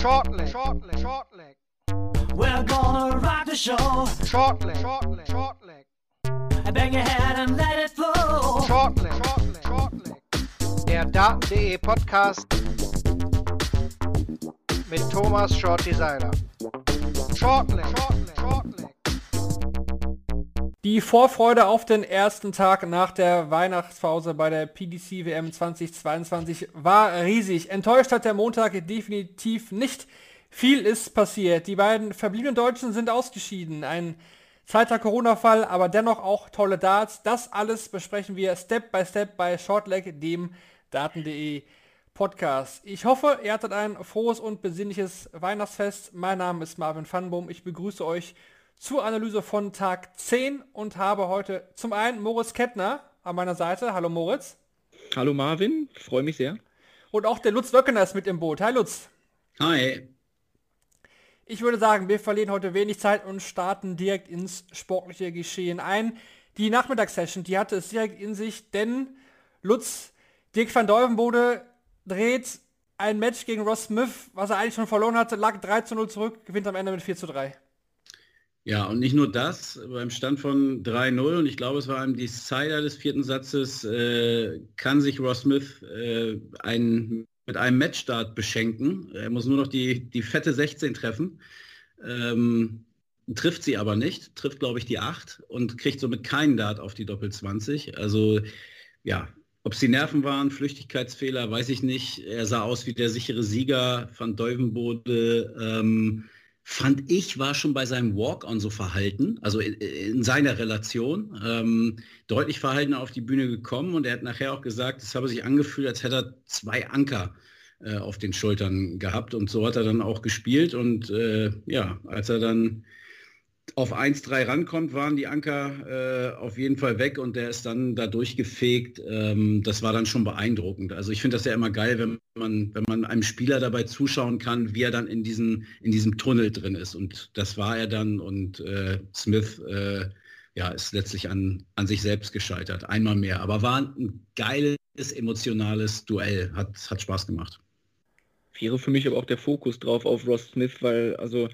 Shortleg, shortleg, shortleg. We're gonna rock the show. Shortleg, shortleg, shortleg. Bang your head and let it flow. Shortleg, shortleg, shortleg. Der Daten.de Podcast mit Thomas Shorty Seiler. Shortleg, shortleg, shortleg. Die Vorfreude auf den ersten Tag nach der Weihnachtspause bei der PDC WM 2022 war riesig. Enttäuscht hat der Montag definitiv nicht. Viel ist passiert. Die beiden verbliebenen Deutschen sind ausgeschieden. Ein zweiter Corona-Fall, aber dennoch auch tolle Darts. Das alles besprechen wir Step by Step bei Shortleg, dem Daten.de Podcast. Ich hoffe, ihr hattet ein frohes und besinnliches Weihnachtsfest. Mein Name ist Marvin Fanboom. Ich begrüße euch zur Analyse von Tag 10 und habe heute zum einen Moritz Kettner an meiner Seite. Hallo Moritz. Hallo Marvin, freue mich sehr. Und auch der Lutz Wöckener ist mit im Boot. Hi Lutz. Hi. Ich würde sagen, wir verlieren heute wenig Zeit und starten direkt ins sportliche Geschehen ein. Die Nachmittagssession, die hatte es direkt in sich, denn Lutz, Dirk van Dolvenbode dreht ein Match gegen Ross Smith, was er eigentlich schon verloren hatte, lag 3 zu 0 zurück, gewinnt am Ende mit 4 zu 3. Ja, und nicht nur das, beim Stand von 3-0, und ich glaube, es war ein Decider des vierten Satzes, äh, kann sich Ross Smith äh, ein, mit einem Matchstart beschenken. Er muss nur noch die, die fette 16 treffen. Ähm, trifft sie aber nicht, trifft, glaube ich, die 8 und kriegt somit keinen Dart auf die Doppel 20. Also, ja, ob es die Nerven waren, Flüchtigkeitsfehler, weiß ich nicht. Er sah aus wie der sichere Sieger von Deuvenbode. Ähm, fand ich, war schon bei seinem Walk-on so verhalten, also in, in seiner Relation, ähm, deutlich verhalten auf die Bühne gekommen und er hat nachher auch gesagt, es habe sich angefühlt, als hätte er zwei Anker äh, auf den Schultern gehabt und so hat er dann auch gespielt und äh, ja, als er dann auf 1-3 rankommt, waren die Anker äh, auf jeden Fall weg und der ist dann da durchgefegt. Ähm, das war dann schon beeindruckend. Also ich finde das ja immer geil, wenn man, wenn man einem Spieler dabei zuschauen kann, wie er dann in, diesen, in diesem Tunnel drin ist. Und das war er dann und äh, Smith äh, ja, ist letztlich an, an sich selbst gescheitert. Einmal mehr. Aber war ein geiles, emotionales Duell. Hat, hat Spaß gemacht. Wäre für mich aber auch der Fokus drauf auf Ross Smith, weil also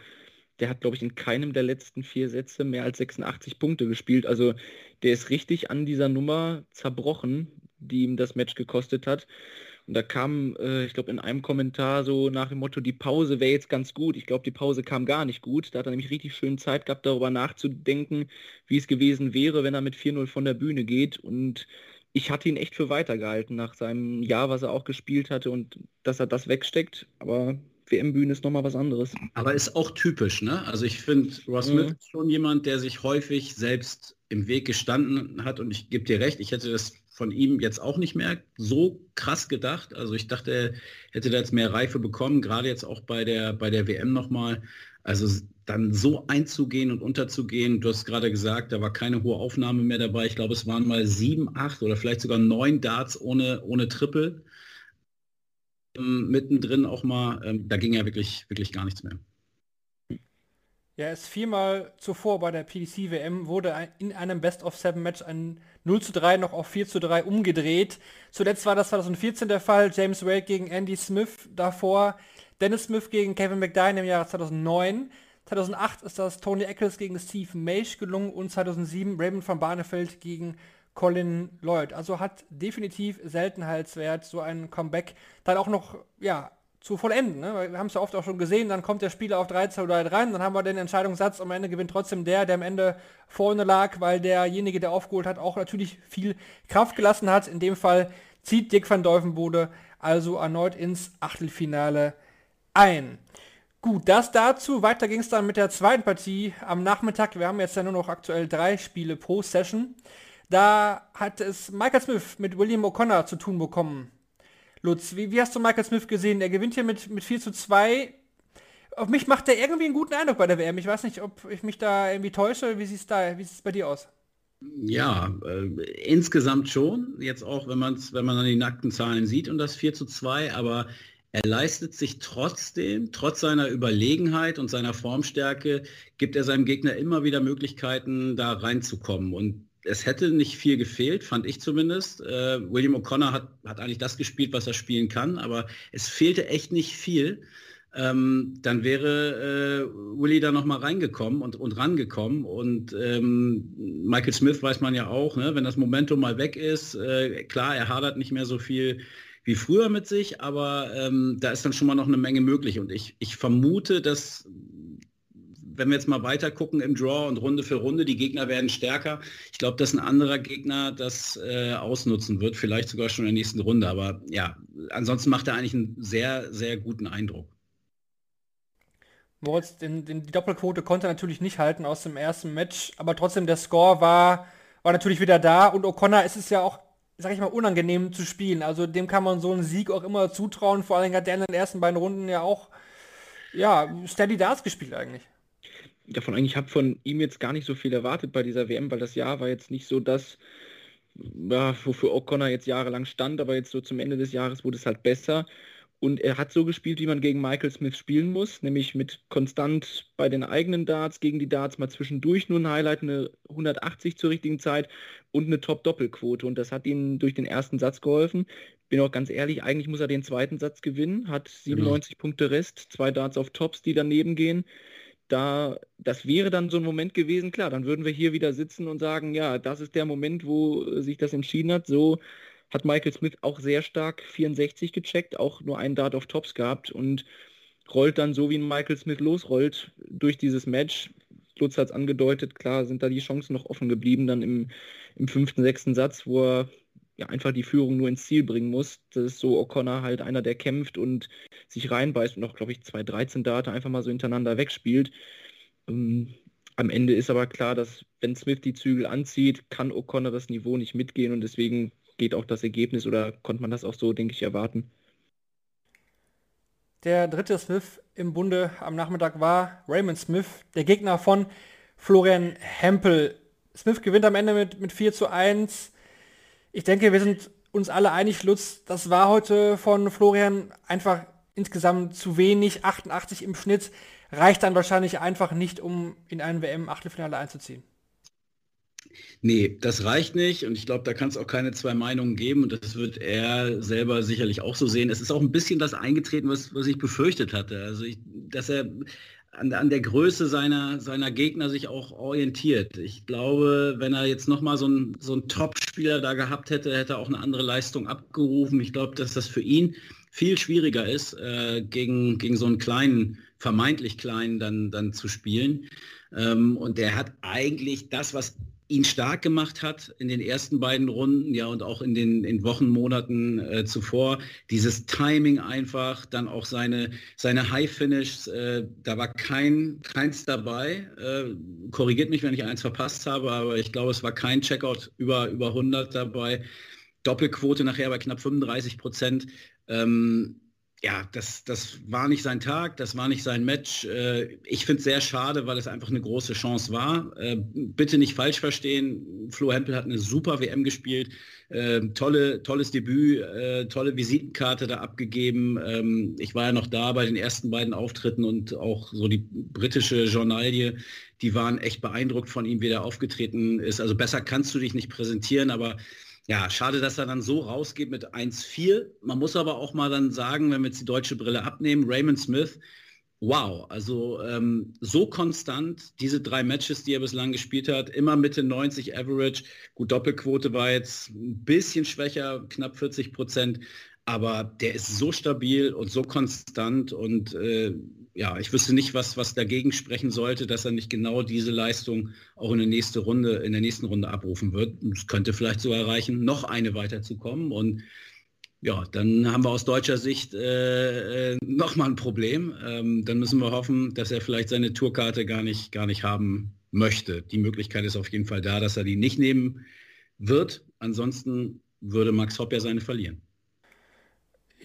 der hat, glaube ich, in keinem der letzten vier Sätze mehr als 86 Punkte gespielt. Also der ist richtig an dieser Nummer zerbrochen, die ihm das Match gekostet hat. Und da kam, äh, ich glaube, in einem Kommentar so nach dem Motto, die Pause wäre jetzt ganz gut. Ich glaube, die Pause kam gar nicht gut. Da hat er nämlich richtig schön Zeit gehabt, darüber nachzudenken, wie es gewesen wäre, wenn er mit 4-0 von der Bühne geht. Und ich hatte ihn echt für weitergehalten nach seinem Jahr, was er auch gespielt hatte und dass er das wegsteckt. Aber WM-Bühne ist nochmal was anderes. Aber ist auch typisch, ne? Also ich finde, Ross Smith mhm. ist schon jemand, der sich häufig selbst im Weg gestanden hat und ich gebe dir recht, ich hätte das von ihm jetzt auch nicht mehr so krass gedacht. Also ich dachte, er hätte da jetzt mehr Reife bekommen, gerade jetzt auch bei der, bei der WM nochmal. Also dann so einzugehen und unterzugehen, du hast gerade gesagt, da war keine hohe Aufnahme mehr dabei. Ich glaube, es waren mal sieben, acht oder vielleicht sogar neun Darts ohne, ohne Triple mittendrin auch mal, ähm, da ging ja wirklich, wirklich gar nichts mehr. Ja, ist viermal zuvor bei der PDC WM wurde in einem Best of Seven Match ein 0 zu 3 noch auf 4 zu 3 umgedreht. Zuletzt war das 2014 der Fall, James Wade gegen Andy Smith, davor Dennis Smith gegen Kevin McDine im Jahr 2009. 2008 ist das Tony Eccles gegen Steve Maish gelungen und 2007 Raymond van Barneveld gegen Colin Lloyd. Also hat definitiv Seltenheitswert, so ein Comeback dann auch noch, ja, zu vollenden. Ne? Wir haben es ja oft auch schon gesehen, dann kommt der Spieler auf 13 oder 3 rein, dann haben wir den Entscheidungssatz, am Ende gewinnt trotzdem der, der am Ende vorne lag, weil derjenige, der aufgeholt hat, auch natürlich viel Kraft gelassen hat. In dem Fall zieht Dick van Dolvenbode also erneut ins Achtelfinale ein. Gut, das dazu. Weiter ging es dann mit der zweiten Partie am Nachmittag. Wir haben jetzt ja nur noch aktuell drei Spiele pro Session. Da hat es Michael Smith mit William O'Connor zu tun bekommen. Lutz, wie, wie, hast du Michael Smith gesehen? Er gewinnt hier mit, mit 4 zu 2. Auf mich macht er irgendwie einen guten Eindruck bei der WM. Ich weiß nicht, ob ich mich da irgendwie täusche. Wie sieht es bei dir aus? Ja, äh, insgesamt schon. Jetzt auch, wenn, man's, wenn man dann die nackten Zahlen sieht und das 4 zu 2, aber er leistet sich trotzdem, trotz seiner Überlegenheit und seiner Formstärke, gibt er seinem Gegner immer wieder Möglichkeiten, da reinzukommen. Und es hätte nicht viel gefehlt, fand ich zumindest. Äh, William O'Connor hat, hat eigentlich das gespielt, was er spielen kann, aber es fehlte echt nicht viel. ähm, dann wäre äh, Willie da nochmal reingekommen und, und rangekommen. Und ähm, Michael Smith weiß man ja auch, ne? wenn das Momentum mal weg ist, äh, klar, er hadert nicht mehr so viel wie früher mit sich, aber ähm, da ist dann schon mal noch eine Menge möglich. Und ich, ich vermute, dass wenn wir jetzt mal weiter gucken im Draw und Runde für Runde, die Gegner werden stärker. Ich glaube, dass ein anderer Gegner das äh, ausnutzen wird, vielleicht sogar schon in der nächsten Runde. Aber ja, ansonsten macht er eigentlich einen sehr, sehr guten Eindruck. Moritz, den, den, die Doppelquote konnte er natürlich nicht halten aus dem ersten Match, aber trotzdem der Score war, war natürlich wieder da und O'Connor ist es ja auch, sag ich mal, unangenehm zu spielen. Also dem kann man so einen Sieg auch immer zutrauen. Vor allem hat der in den ersten beiden Runden ja auch ja, Steady Darts gespielt eigentlich davon eigentlich habe von ihm jetzt gar nicht so viel erwartet bei dieser WM, weil das Jahr war jetzt nicht so das, ja, wofür O'Connor jetzt jahrelang stand, aber jetzt so zum Ende des Jahres wurde es halt besser. Und er hat so gespielt, wie man gegen Michael Smith spielen muss, nämlich mit konstant bei den eigenen Darts, gegen die Darts mal zwischendurch nur ein Highlight, eine 180 zur richtigen Zeit und eine Top-Doppelquote. Und das hat ihm durch den ersten Satz geholfen. Bin auch ganz ehrlich, eigentlich muss er den zweiten Satz gewinnen, hat 97 genau. Punkte Rest, zwei Darts auf Tops, die daneben gehen da, das wäre dann so ein Moment gewesen, klar, dann würden wir hier wieder sitzen und sagen, ja, das ist der Moment, wo sich das entschieden hat. So hat Michael Smith auch sehr stark 64 gecheckt, auch nur einen Dart auf Tops gehabt und rollt dann so, wie ein Michael Smith losrollt, durch dieses Match. Lutz hat es angedeutet, klar sind da die Chancen noch offen geblieben, dann im, im fünften, sechsten Satz, wo er ja, einfach die Führung nur ins Ziel bringen muss. Das ist so O'Connor halt einer, der kämpft und sich reinbeißt und auch, glaube ich, zwei 13 Data einfach mal so hintereinander wegspielt. Ähm, am Ende ist aber klar, dass wenn Smith die Zügel anzieht, kann O'Connor das Niveau nicht mitgehen und deswegen geht auch das Ergebnis oder konnte man das auch so, denke ich, erwarten. Der dritte Smith im Bunde am Nachmittag war Raymond Smith, der Gegner von Florian Hempel. Smith gewinnt am Ende mit, mit 4 zu 1 ich denke, wir sind uns alle einig, Lutz, das war heute von Florian einfach insgesamt zu wenig. 88 im Schnitt reicht dann wahrscheinlich einfach nicht, um in ein WM-Achtelfinale einzuziehen. Nee, das reicht nicht und ich glaube, da kann es auch keine zwei Meinungen geben und das wird er selber sicherlich auch so sehen. Es ist auch ein bisschen das eingetreten, was, was ich befürchtet hatte. Also, ich, dass er an, an, der Größe seiner, seiner Gegner sich auch orientiert. Ich glaube, wenn er jetzt nochmal so einen so Top-Spieler da gehabt hätte, hätte er auch eine andere Leistung abgerufen. Ich glaube, dass das für ihn viel schwieriger ist, äh, gegen, gegen so einen kleinen, vermeintlich kleinen dann, dann zu spielen. Ähm, und der hat eigentlich das, was ihn stark gemacht hat in den ersten beiden Runden, ja, und auch in den in Wochen, Monaten äh, zuvor. Dieses Timing einfach, dann auch seine, seine High-Finish, äh, da war kein, keins dabei. Äh, korrigiert mich, wenn ich eins verpasst habe, aber ich glaube, es war kein Checkout über, über 100 dabei. Doppelquote nachher bei knapp 35 Prozent. Ähm, ja, das, das war nicht sein Tag, das war nicht sein Match. Äh, ich finde es sehr schade, weil es einfach eine große Chance war. Äh, bitte nicht falsch verstehen, Flo Hempel hat eine super WM gespielt, äh, tolle, tolles Debüt, tolle Visitenkarte da abgegeben. Ähm, ich war ja noch da bei den ersten beiden Auftritten und auch so die britische Journalie, die waren echt beeindruckt von ihm, wie er aufgetreten ist. Also besser kannst du dich nicht präsentieren, aber ja, schade, dass er dann so rausgeht mit 1-4. Man muss aber auch mal dann sagen, wenn wir jetzt die deutsche Brille abnehmen, Raymond Smith, wow, also ähm, so konstant, diese drei Matches, die er bislang gespielt hat, immer Mitte 90 Average. Gut, Doppelquote war jetzt ein bisschen schwächer, knapp 40 Prozent, aber der ist so stabil und so konstant und äh, ja, ich wüsste nicht, was, was dagegen sprechen sollte, dass er nicht genau diese Leistung auch in der, nächste Runde, in der nächsten Runde abrufen wird. Es könnte vielleicht sogar erreichen, noch eine weiterzukommen. Und ja, dann haben wir aus deutscher Sicht äh, äh nochmal ein Problem. Ähm, dann müssen wir hoffen, dass er vielleicht seine Tourkarte gar nicht, gar nicht haben möchte. Die Möglichkeit ist auf jeden Fall da, dass er die nicht nehmen wird. Ansonsten würde Max Hopp ja seine verlieren.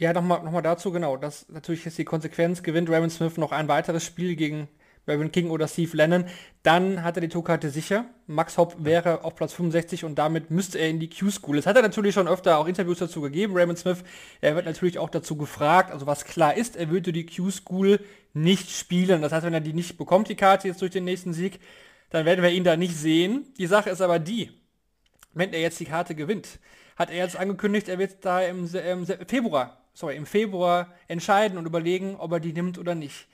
Ja, nochmal noch mal dazu, genau. Das natürlich ist die Konsequenz. Gewinnt Raymond Smith noch ein weiteres Spiel gegen Raven King oder Steve Lennon, dann hat er die Tourkarte sicher. Max Hopp wäre auf Platz 65 und damit müsste er in die Q-School. Es hat er natürlich schon öfter auch Interviews dazu gegeben, Raymond Smith. Er wird natürlich auch dazu gefragt, also was klar ist, er würde die Q-School nicht spielen. Das heißt, wenn er die nicht bekommt, die Karte jetzt durch den nächsten Sieg, dann werden wir ihn da nicht sehen. Die Sache ist aber die, wenn er jetzt die Karte gewinnt, hat er jetzt angekündigt, er wird da im, im Februar sorry, im Februar entscheiden und überlegen, ob er die nimmt oder nicht.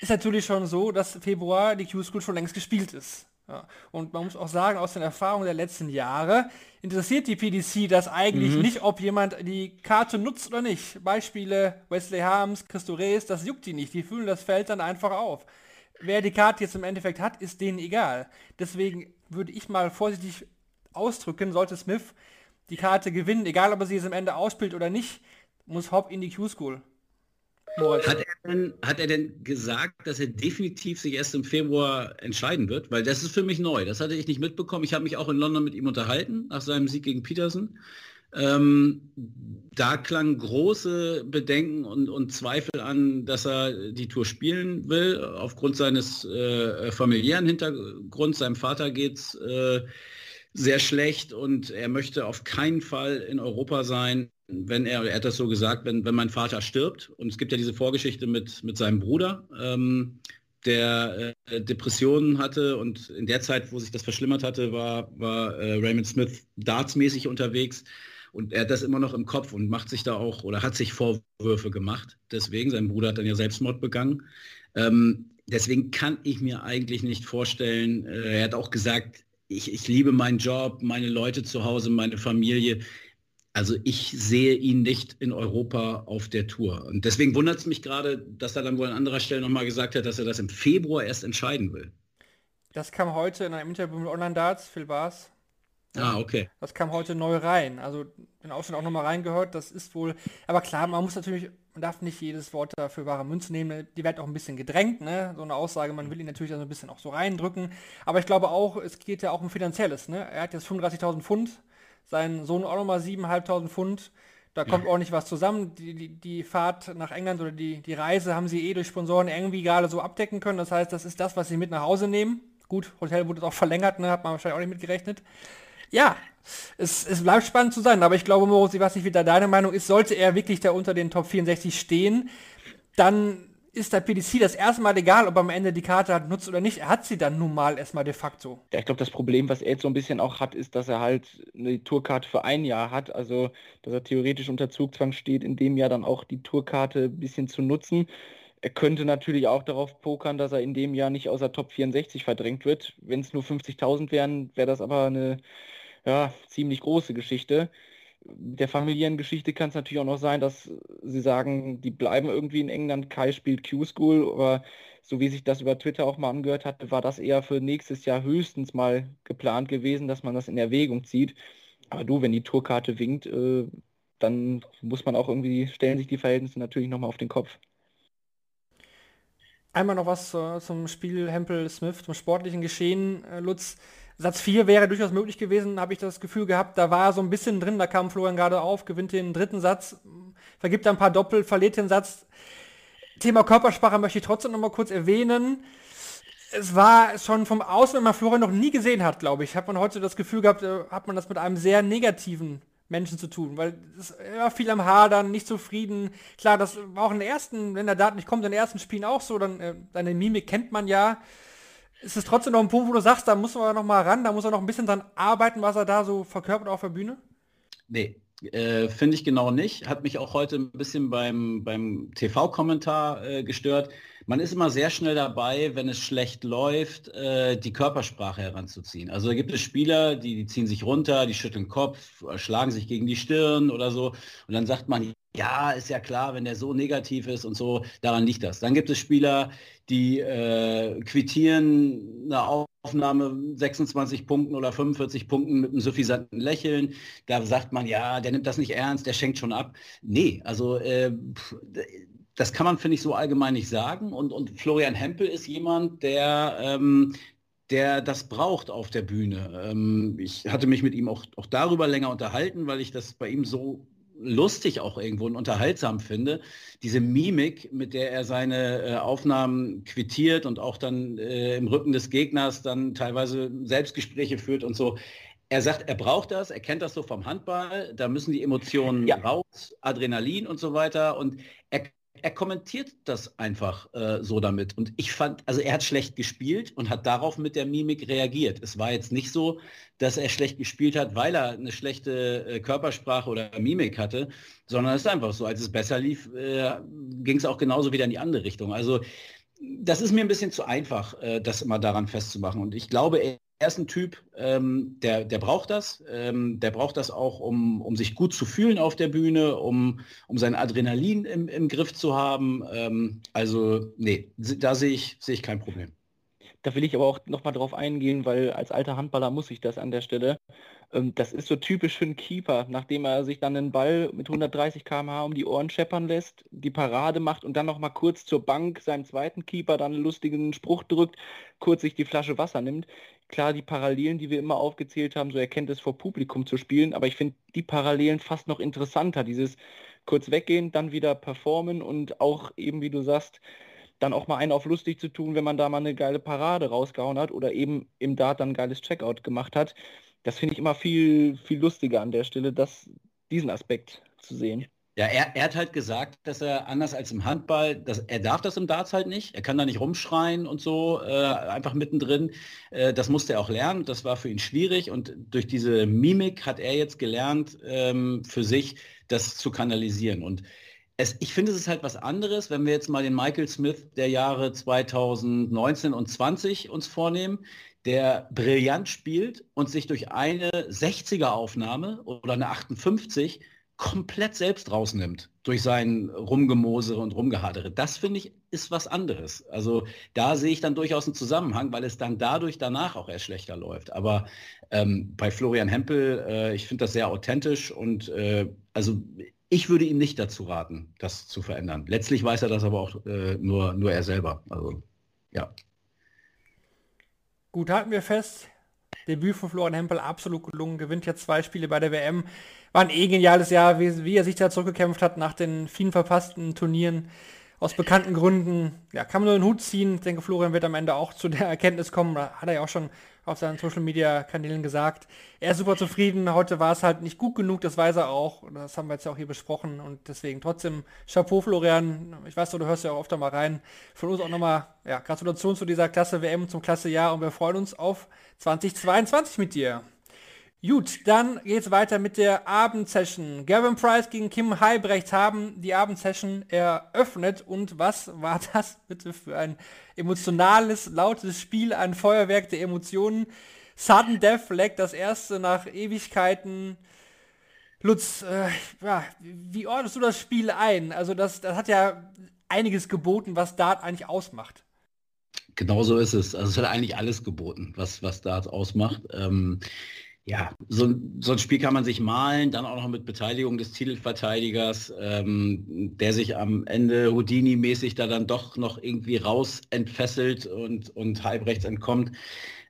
Ist natürlich schon so, dass Februar die Q-School schon längst gespielt ist. Ja. Und man muss auch sagen, aus den Erfahrungen der letzten Jahre interessiert die PDC das eigentlich mhm. nicht, ob jemand die Karte nutzt oder nicht. Beispiele Wesley Harms, Christo Rees, das juckt die nicht. Die fühlen das Feld dann einfach auf. Wer die Karte jetzt im Endeffekt hat, ist denen egal. Deswegen würde ich mal vorsichtig ausdrücken, sollte Smith die Karte gewinnen, egal ob er sie jetzt am Ende ausspielt oder nicht, muss Hop in die Q-School. Hat er, denn, hat er denn gesagt, dass er definitiv sich erst im Februar entscheiden wird? Weil das ist für mich neu. Das hatte ich nicht mitbekommen. Ich habe mich auch in London mit ihm unterhalten nach seinem Sieg gegen Peterson. Ähm, da klangen große Bedenken und, und, Zweifel an, dass er die Tour spielen will, aufgrund seines äh, familiären Hintergrunds. Seinem Vater geht es äh, sehr schlecht und er möchte auf keinen Fall in Europa sein, wenn er, er hat das so gesagt, wenn, wenn mein Vater stirbt. Und es gibt ja diese Vorgeschichte mit, mit seinem Bruder, ähm, der äh, Depressionen hatte und in der Zeit, wo sich das verschlimmert hatte, war, war äh, Raymond Smith dartsmäßig unterwegs. Und er hat das immer noch im Kopf und macht sich da auch oder hat sich Vorwürfe gemacht. Deswegen, sein Bruder hat dann ja Selbstmord begangen. Ähm, deswegen kann ich mir eigentlich nicht vorstellen, äh, er hat auch gesagt, ich, ich liebe meinen Job, meine Leute zu Hause, meine Familie. Also ich sehe ihn nicht in Europa auf der Tour. Und deswegen wundert es mich gerade, dass er dann wohl an anderer Stelle nochmal gesagt hat, dass er das im Februar erst entscheiden will. Das kam heute in einem Interview mit Online Darts, Phil Bars. Ah, okay. Das kam heute neu rein. Also bin auch schon auch nochmal reingehört. Das ist wohl. Aber klar, man muss natürlich, man darf nicht jedes Wort dafür wahre Münze nehmen. Die wird auch ein bisschen gedrängt, ne? So eine Aussage, man will ihn natürlich also ein bisschen auch so reindrücken. Aber ich glaube auch, es geht ja auch um Finanzielles, ne? Er hat jetzt 35.000 Pfund sein Sohn auch nochmal 7.500 Pfund. Da kommt ja. ordentlich was zusammen. Die, die, die, Fahrt nach England oder die, die Reise haben sie eh durch Sponsoren irgendwie gerade so abdecken können. Das heißt, das ist das, was sie mit nach Hause nehmen. Gut, Hotel wurde auch verlängert, ne? hat man wahrscheinlich auch nicht mitgerechnet. Ja, es, es bleibt spannend zu sein, aber ich glaube, Moritz, ich weiß nicht, wie da deine Meinung ist, sollte er wirklich da unter den Top 64 stehen, dann ist der PDC das erste Mal egal, ob er am Ende die Karte hat, nutzt oder nicht. Er hat sie dann nun mal erstmal de facto. Ja, ich glaube, das Problem, was er jetzt so ein bisschen auch hat, ist, dass er halt eine Tourkarte für ein Jahr hat. Also, dass er theoretisch unter Zugzwang steht, in dem Jahr dann auch die Tourkarte ein bisschen zu nutzen. Er könnte natürlich auch darauf pokern, dass er in dem Jahr nicht außer Top 64 verdrängt wird. Wenn es nur 50.000 wären, wäre das aber eine ja, ziemlich große Geschichte der familiären Geschichte kann es natürlich auch noch sein, dass sie sagen, die bleiben irgendwie in England, Kai spielt Q-School, aber so wie sich das über Twitter auch mal angehört hatte, war das eher für nächstes Jahr höchstens mal geplant gewesen, dass man das in Erwägung zieht. Aber du, wenn die Tourkarte winkt, äh, dann muss man auch irgendwie, stellen sich die Verhältnisse natürlich nochmal auf den Kopf. Einmal noch was äh, zum Spiel Hempel-Smith, zum sportlichen Geschehen, äh, Lutz. Satz 4 wäre durchaus möglich gewesen, habe ich das Gefühl gehabt. Da war er so ein bisschen drin, da kam Florian gerade auf, gewinnt den dritten Satz, vergibt ein paar Doppel, verliert den Satz. Thema Körpersprache möchte ich trotzdem noch mal kurz erwähnen. Es war schon vom Außen, wenn man Florian noch nie gesehen hat, glaube ich, hat man heute das Gefühl gehabt, äh, hat man das mit einem sehr negativen Menschen zu tun, weil es war viel am Hadern, nicht zufrieden. Klar, das war auch in den ersten, wenn der Daten nicht kommt, in den ersten Spielen auch so, dann äh, deine Mimik kennt man ja ist es trotzdem noch ein Punkt, wo du sagst, da muss man noch mal ran, da muss er noch ein bisschen dran arbeiten, was er da so verkörpert auf der Bühne? Nee, äh, Finde ich genau nicht. Hat mich auch heute ein bisschen beim, beim TV-Kommentar äh, gestört. Man ist immer sehr schnell dabei, wenn es schlecht läuft, äh, die Körpersprache heranzuziehen. Also da gibt es Spieler, die, die ziehen sich runter, die schütteln Kopf, schlagen sich gegen die Stirn oder so. Und dann sagt man, ja, ist ja klar, wenn der so negativ ist und so, daran liegt das. Dann gibt es Spieler, die äh, quittieren eine Aufnahme 26 Punkten oder 45 Punkten mit einem suffisanten Lächeln. Da sagt man, ja, der nimmt das nicht ernst, der schenkt schon ab. Nee, also äh, das kann man, finde ich, so allgemein nicht sagen. Und, und Florian Hempel ist jemand, der, ähm, der das braucht auf der Bühne. Ähm, ich hatte mich mit ihm auch, auch darüber länger unterhalten, weil ich das bei ihm so lustig auch irgendwo und unterhaltsam finde. Diese Mimik, mit der er seine äh, Aufnahmen quittiert und auch dann äh, im Rücken des Gegners dann teilweise Selbstgespräche führt und so. Er sagt, er braucht das, er kennt das so vom Handball, da müssen die Emotionen ja. raus, Adrenalin und so weiter. Und er er kommentiert das einfach äh, so damit. Und ich fand, also er hat schlecht gespielt und hat darauf mit der Mimik reagiert. Es war jetzt nicht so, dass er schlecht gespielt hat, weil er eine schlechte äh, Körpersprache oder Mimik hatte, sondern es ist einfach so, als es besser lief, äh, ging es auch genauso wieder in die andere Richtung. Also das ist mir ein bisschen zu einfach, äh, das immer daran festzumachen. Und ich glaube, er ist ein Typ, ähm, der, der braucht das. Ähm, der braucht das auch, um, um sich gut zu fühlen auf der Bühne, um, um sein Adrenalin im, im Griff zu haben. Ähm, also, nee, da sehe ich, sehe ich kein Problem. Da will ich aber auch nochmal drauf eingehen, weil als alter Handballer muss ich das an der Stelle. Ähm, das ist so typisch für einen Keeper, nachdem er sich dann einen Ball mit 130 km/h um die Ohren scheppern lässt, die Parade macht und dann nochmal kurz zur Bank seinen zweiten Keeper dann einen lustigen Spruch drückt, kurz sich die Flasche Wasser nimmt. Klar, die Parallelen, die wir immer aufgezählt haben, so erkennt es vor Publikum zu spielen, aber ich finde die Parallelen fast noch interessanter. Dieses kurz weggehen, dann wieder performen und auch eben, wie du sagst, dann auch mal einen auf lustig zu tun, wenn man da mal eine geile Parade rausgehauen hat oder eben im Dart dann ein geiles Checkout gemacht hat. Das finde ich immer viel, viel lustiger an der Stelle, das, diesen Aspekt zu sehen. Ja, er, er, hat halt gesagt, dass er anders als im Handball, dass, er darf das im Darts halt nicht. Er kann da nicht rumschreien und so, äh, einfach mittendrin. Äh, das musste er auch lernen. Das war für ihn schwierig. Und durch diese Mimik hat er jetzt gelernt, ähm, für sich das zu kanalisieren. Und es, ich finde, es ist halt was anderes, wenn wir jetzt mal den Michael Smith der Jahre 2019 und 20 uns vornehmen, der brillant spielt und sich durch eine 60er-Aufnahme oder eine 58 komplett selbst rausnimmt durch sein Rumgemosere und Rumgehadere. Das finde ich ist was anderes. Also da sehe ich dann durchaus einen Zusammenhang, weil es dann dadurch danach auch erst schlechter läuft. Aber ähm, bei Florian Hempel, äh, ich finde das sehr authentisch und äh, also ich würde ihm nicht dazu raten, das zu verändern. Letztlich weiß er das aber auch äh, nur, nur er selber. Also, ja. Gut, halten wir fest. Debüt von Florian Hempel absolut gelungen, gewinnt jetzt zwei Spiele bei der WM. War ein eh geniales Jahr, wie, wie er sich da zurückgekämpft hat nach den vielen verpassten Turnieren aus bekannten Gründen, ja, kann man nur den Hut ziehen. Ich denke, Florian wird am Ende auch zu der Erkenntnis kommen, da hat er ja auch schon auf seinen Social Media Kanälen gesagt. Er ist super zufrieden, heute war es halt nicht gut genug, das weiß er auch. Und das haben wir jetzt auch hier besprochen und deswegen trotzdem Chapeau Florian. Ich weiß, du hörst ja auch oft mal rein. Von uns auch nochmal ja, Gratulation zu dieser Klasse WM zum Klasse Jahr und wir freuen uns auf 2022 mit dir. Gut, dann geht's weiter mit der Abendsession. Gavin Price gegen Kim Heibrecht haben die Abendsession eröffnet und was war das bitte für ein emotionales, lautes Spiel, ein Feuerwerk der Emotionen. Sudden Death Flag, das erste nach Ewigkeiten. Lutz, äh, ja, wie ordnest du das Spiel ein? Also das, das hat ja einiges geboten, was Dart eigentlich ausmacht. Genau so ist es. Also es hat eigentlich alles geboten, was, was Dart ausmacht. Ähm, ja, so, so, ein Spiel kann man sich malen, dann auch noch mit Beteiligung des Titelverteidigers, ähm, der sich am Ende Houdini-mäßig da dann doch noch irgendwie raus entfesselt und, und halbrechts entkommt.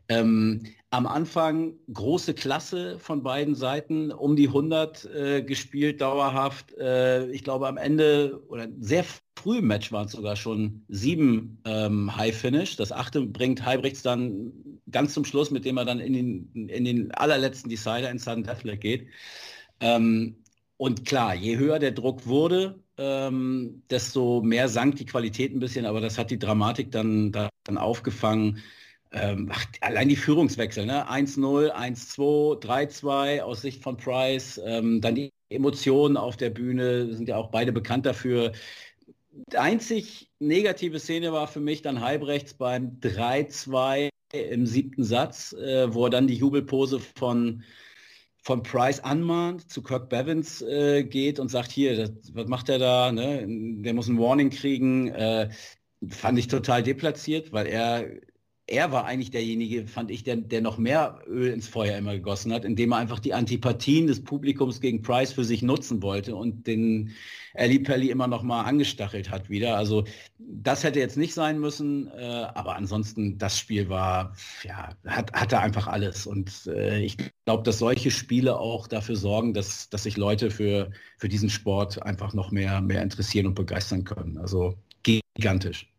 Ähm, am Anfang große Klasse von beiden Seiten, um die 100 äh, gespielt dauerhaft. Äh, ich glaube am Ende oder sehr früh im Match waren es sogar schon sieben ähm, High Finish. Das achte bringt Halbrechts dann ganz zum Schluss, mit dem er dann in den, in den allerletzten Decider in Sudden Deathleg geht. Ähm, und klar, je höher der Druck wurde, ähm, desto mehr sank die Qualität ein bisschen, aber das hat die Dramatik dann, dann aufgefangen. Ähm, ach, allein die Führungswechsel, ne? 1-0, 1-2, 3-2 aus Sicht von Price, ähm, dann die Emotionen auf der Bühne, sind ja auch beide bekannt dafür. Die einzig negative Szene war für mich dann Halbrechts beim 3-2 im siebten Satz, äh, wo er dann die Jubelpose von, von Price anmahnt, zu Kirk Bevins äh, geht und sagt, hier, das, was macht er da? Ne? Der muss ein Warning kriegen. Äh, fand ich total deplatziert, weil er er war eigentlich derjenige, fand ich, der, der noch mehr Öl ins Feuer immer gegossen hat, indem er einfach die Antipathien des Publikums gegen Price für sich nutzen wollte und den Ali Pelli immer noch mal angestachelt hat wieder. Also das hätte jetzt nicht sein müssen, äh, aber ansonsten das Spiel war, ja, hat, hatte einfach alles. Und äh, ich glaube, dass solche Spiele auch dafür sorgen, dass, dass sich Leute für, für diesen Sport einfach noch mehr, mehr interessieren und begeistern können. Also gigantisch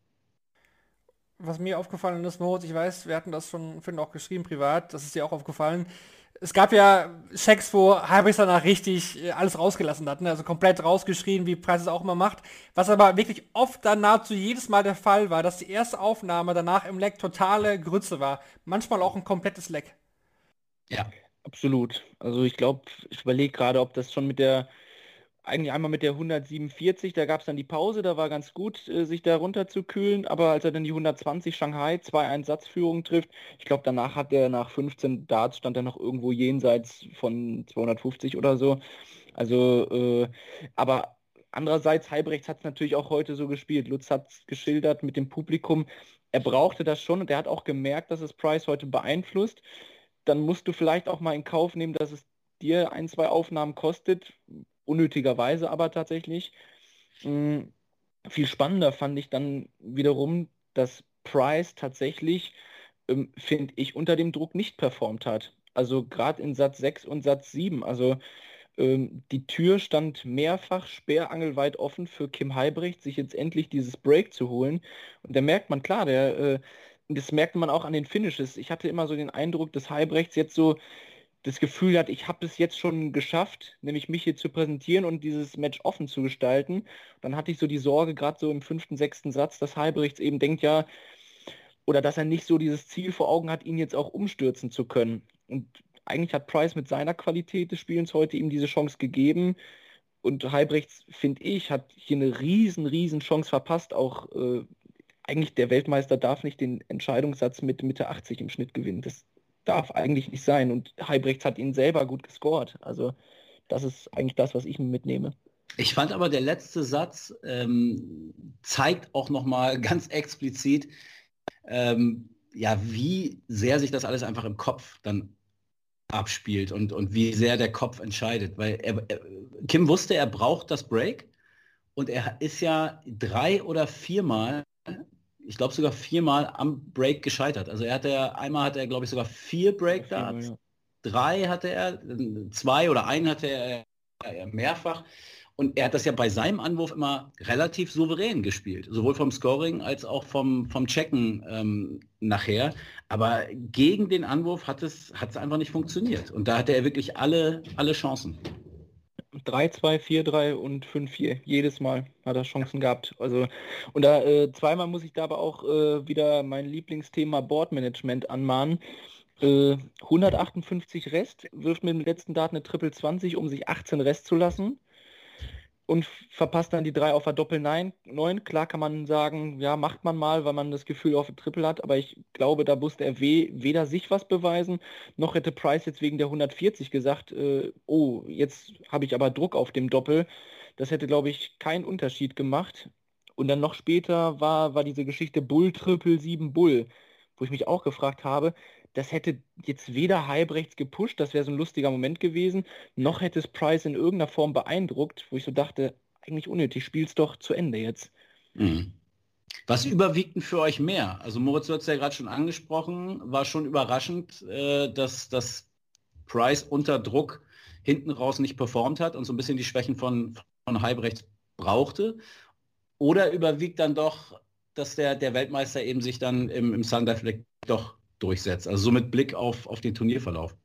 was mir aufgefallen ist, Moritz, ich weiß, wir hatten das schon, finde auch geschrieben privat, das ist dir auch aufgefallen. es gab ja Checks, wo Halbrechts danach richtig äh, alles rausgelassen hat, ne? also komplett rausgeschrien, wie Price es auch immer macht. Was aber wirklich oft dann nahezu jedes Mal der Fall war, dass die erste Aufnahme danach im Leck totale Grütze war. Manchmal auch ein komplettes Leck. Ja, absolut. Also ich glaube, ich überlege gerade, ob das schon mit der eigentlich einmal mit der 147, da gab es dann die Pause, da war ganz gut, äh, sich da kühlen, aber als er dann die 120 Shanghai 2-1 Satzführung trifft, ich glaube danach hat er nach 15 Darts stand er noch irgendwo jenseits von 250 oder so. Also, äh, aber andererseits, Halbrechts hat es natürlich auch heute so gespielt. Lutz hat es geschildert mit dem Publikum. Er brauchte das schon und er hat auch gemerkt, dass es Price heute beeinflusst. Dann musst du vielleicht auch mal in Kauf nehmen, dass es dir ein, zwei Aufnahmen kostet, unnötigerweise aber tatsächlich. Mh, hm, viel spannender fand ich dann wiederum, dass Price tatsächlich, ähm, finde ich, unter dem Druck nicht performt hat. Also gerade in Satz 6 und Satz 7. Also ähm, die Tür stand mehrfach sperrangelweit offen für Kim Heibrecht, sich jetzt endlich dieses Break zu holen. Und da merkt man, klar, der, äh, das merkt man auch an den Finishes. Ich hatte immer so den Eindruck, dass Heibrechts jetzt so das Gefühl hat, ich habe es jetzt schon geschafft, nämlich mich hier zu präsentieren und dieses Match offen zu gestalten. Dann hatte ich so die Sorge, gerade so im fünften, sechsten Satz, dass Halbrichts eben denkt, ja, oder dass er nicht so dieses Ziel vor Augen hat, ihn jetzt auch umstürzen zu können. Und eigentlich hat Price mit seiner Qualität des Spielens heute ihm diese Chance gegeben. Und Halbrechts, finde ich, hat hier eine riesen, riesen Chance verpasst. Auch äh, eigentlich der Weltmeister darf nicht den Entscheidungssatz mit Mitte 80 im Schnitt gewinnen. Das darf eigentlich nicht sein. Und Heibrechts hat ihn selber gut gescored. Also das ist eigentlich das, was ich mitnehme. Ich fand aber der letzte Satz ähm, zeigt auch nochmal ganz explizit, ähm, ja, wie sehr sich das alles einfach im Kopf dann abspielt und, und wie sehr der Kopf entscheidet. Weil er, er, Kim wusste, er braucht das Break und er ist ja drei oder viermal ich glaube sogar viermal am Break gescheitert. Also er hatte einmal hatte er, glaube ich, sogar vier Breakdarts, ja. drei hatte er, zwei oder einen hatte er mehrfach. Und er hat das ja bei seinem Anwurf immer relativ souverän gespielt, sowohl vom Scoring als auch vom, vom Checken ähm, nachher. Aber gegen den Anwurf hat es, hat es einfach nicht funktioniert. Und da hatte er wirklich alle, alle Chancen. 3-2, 4-3 und 5-4. Jedes Mal hat er Chancen gehabt. Also, und da äh, zweimal muss ich da aber auch äh, wieder mein Lieblingsthema Boardmanagement anmahnen. Äh, 158 Rest, wirft mit dem letzten Dart eine Triple 20, um sich 18 Rest zu lassen und verpasst dann die drei auf der Doppel 9. Klar kann man sagen, ja, macht man mal, weil man das Gefühl auf der Triple hat, aber ich glaube, da musste er weder sich was beweisen, noch hätte Price jetzt wegen der 140 gesagt, äh, oh, jetzt habe ich aber Druck auf dem Doppel. Das hätte, glaube ich, keinen Unterschied gemacht. Und dann noch später war, war diese Geschichte Bull Triple 7 Bull, wo ich mich auch gefragt habe, das hätte jetzt weder Halbrechts gepusht, das wäre so ein lustiger Moment gewesen, noch hätte es Price in irgendeiner Form beeindruckt, wo ich so dachte, eigentlich unnötig, spiel's doch zu Ende jetzt. Mhm. Was überwiegt denn für euch mehr? Also Moritz, du hast ja gerade schon angesprochen, war schon überraschend, äh, dass, dass Price unter Druck hinten raus nicht performt hat und so ein bisschen die Schwächen von, von Halbrechts brauchte. Oder überwiegt dann doch, dass der, der Weltmeister eben sich dann im, im Sundive doch durchsetzt. Also so mit Blick auf, auf den Turnierverlauf.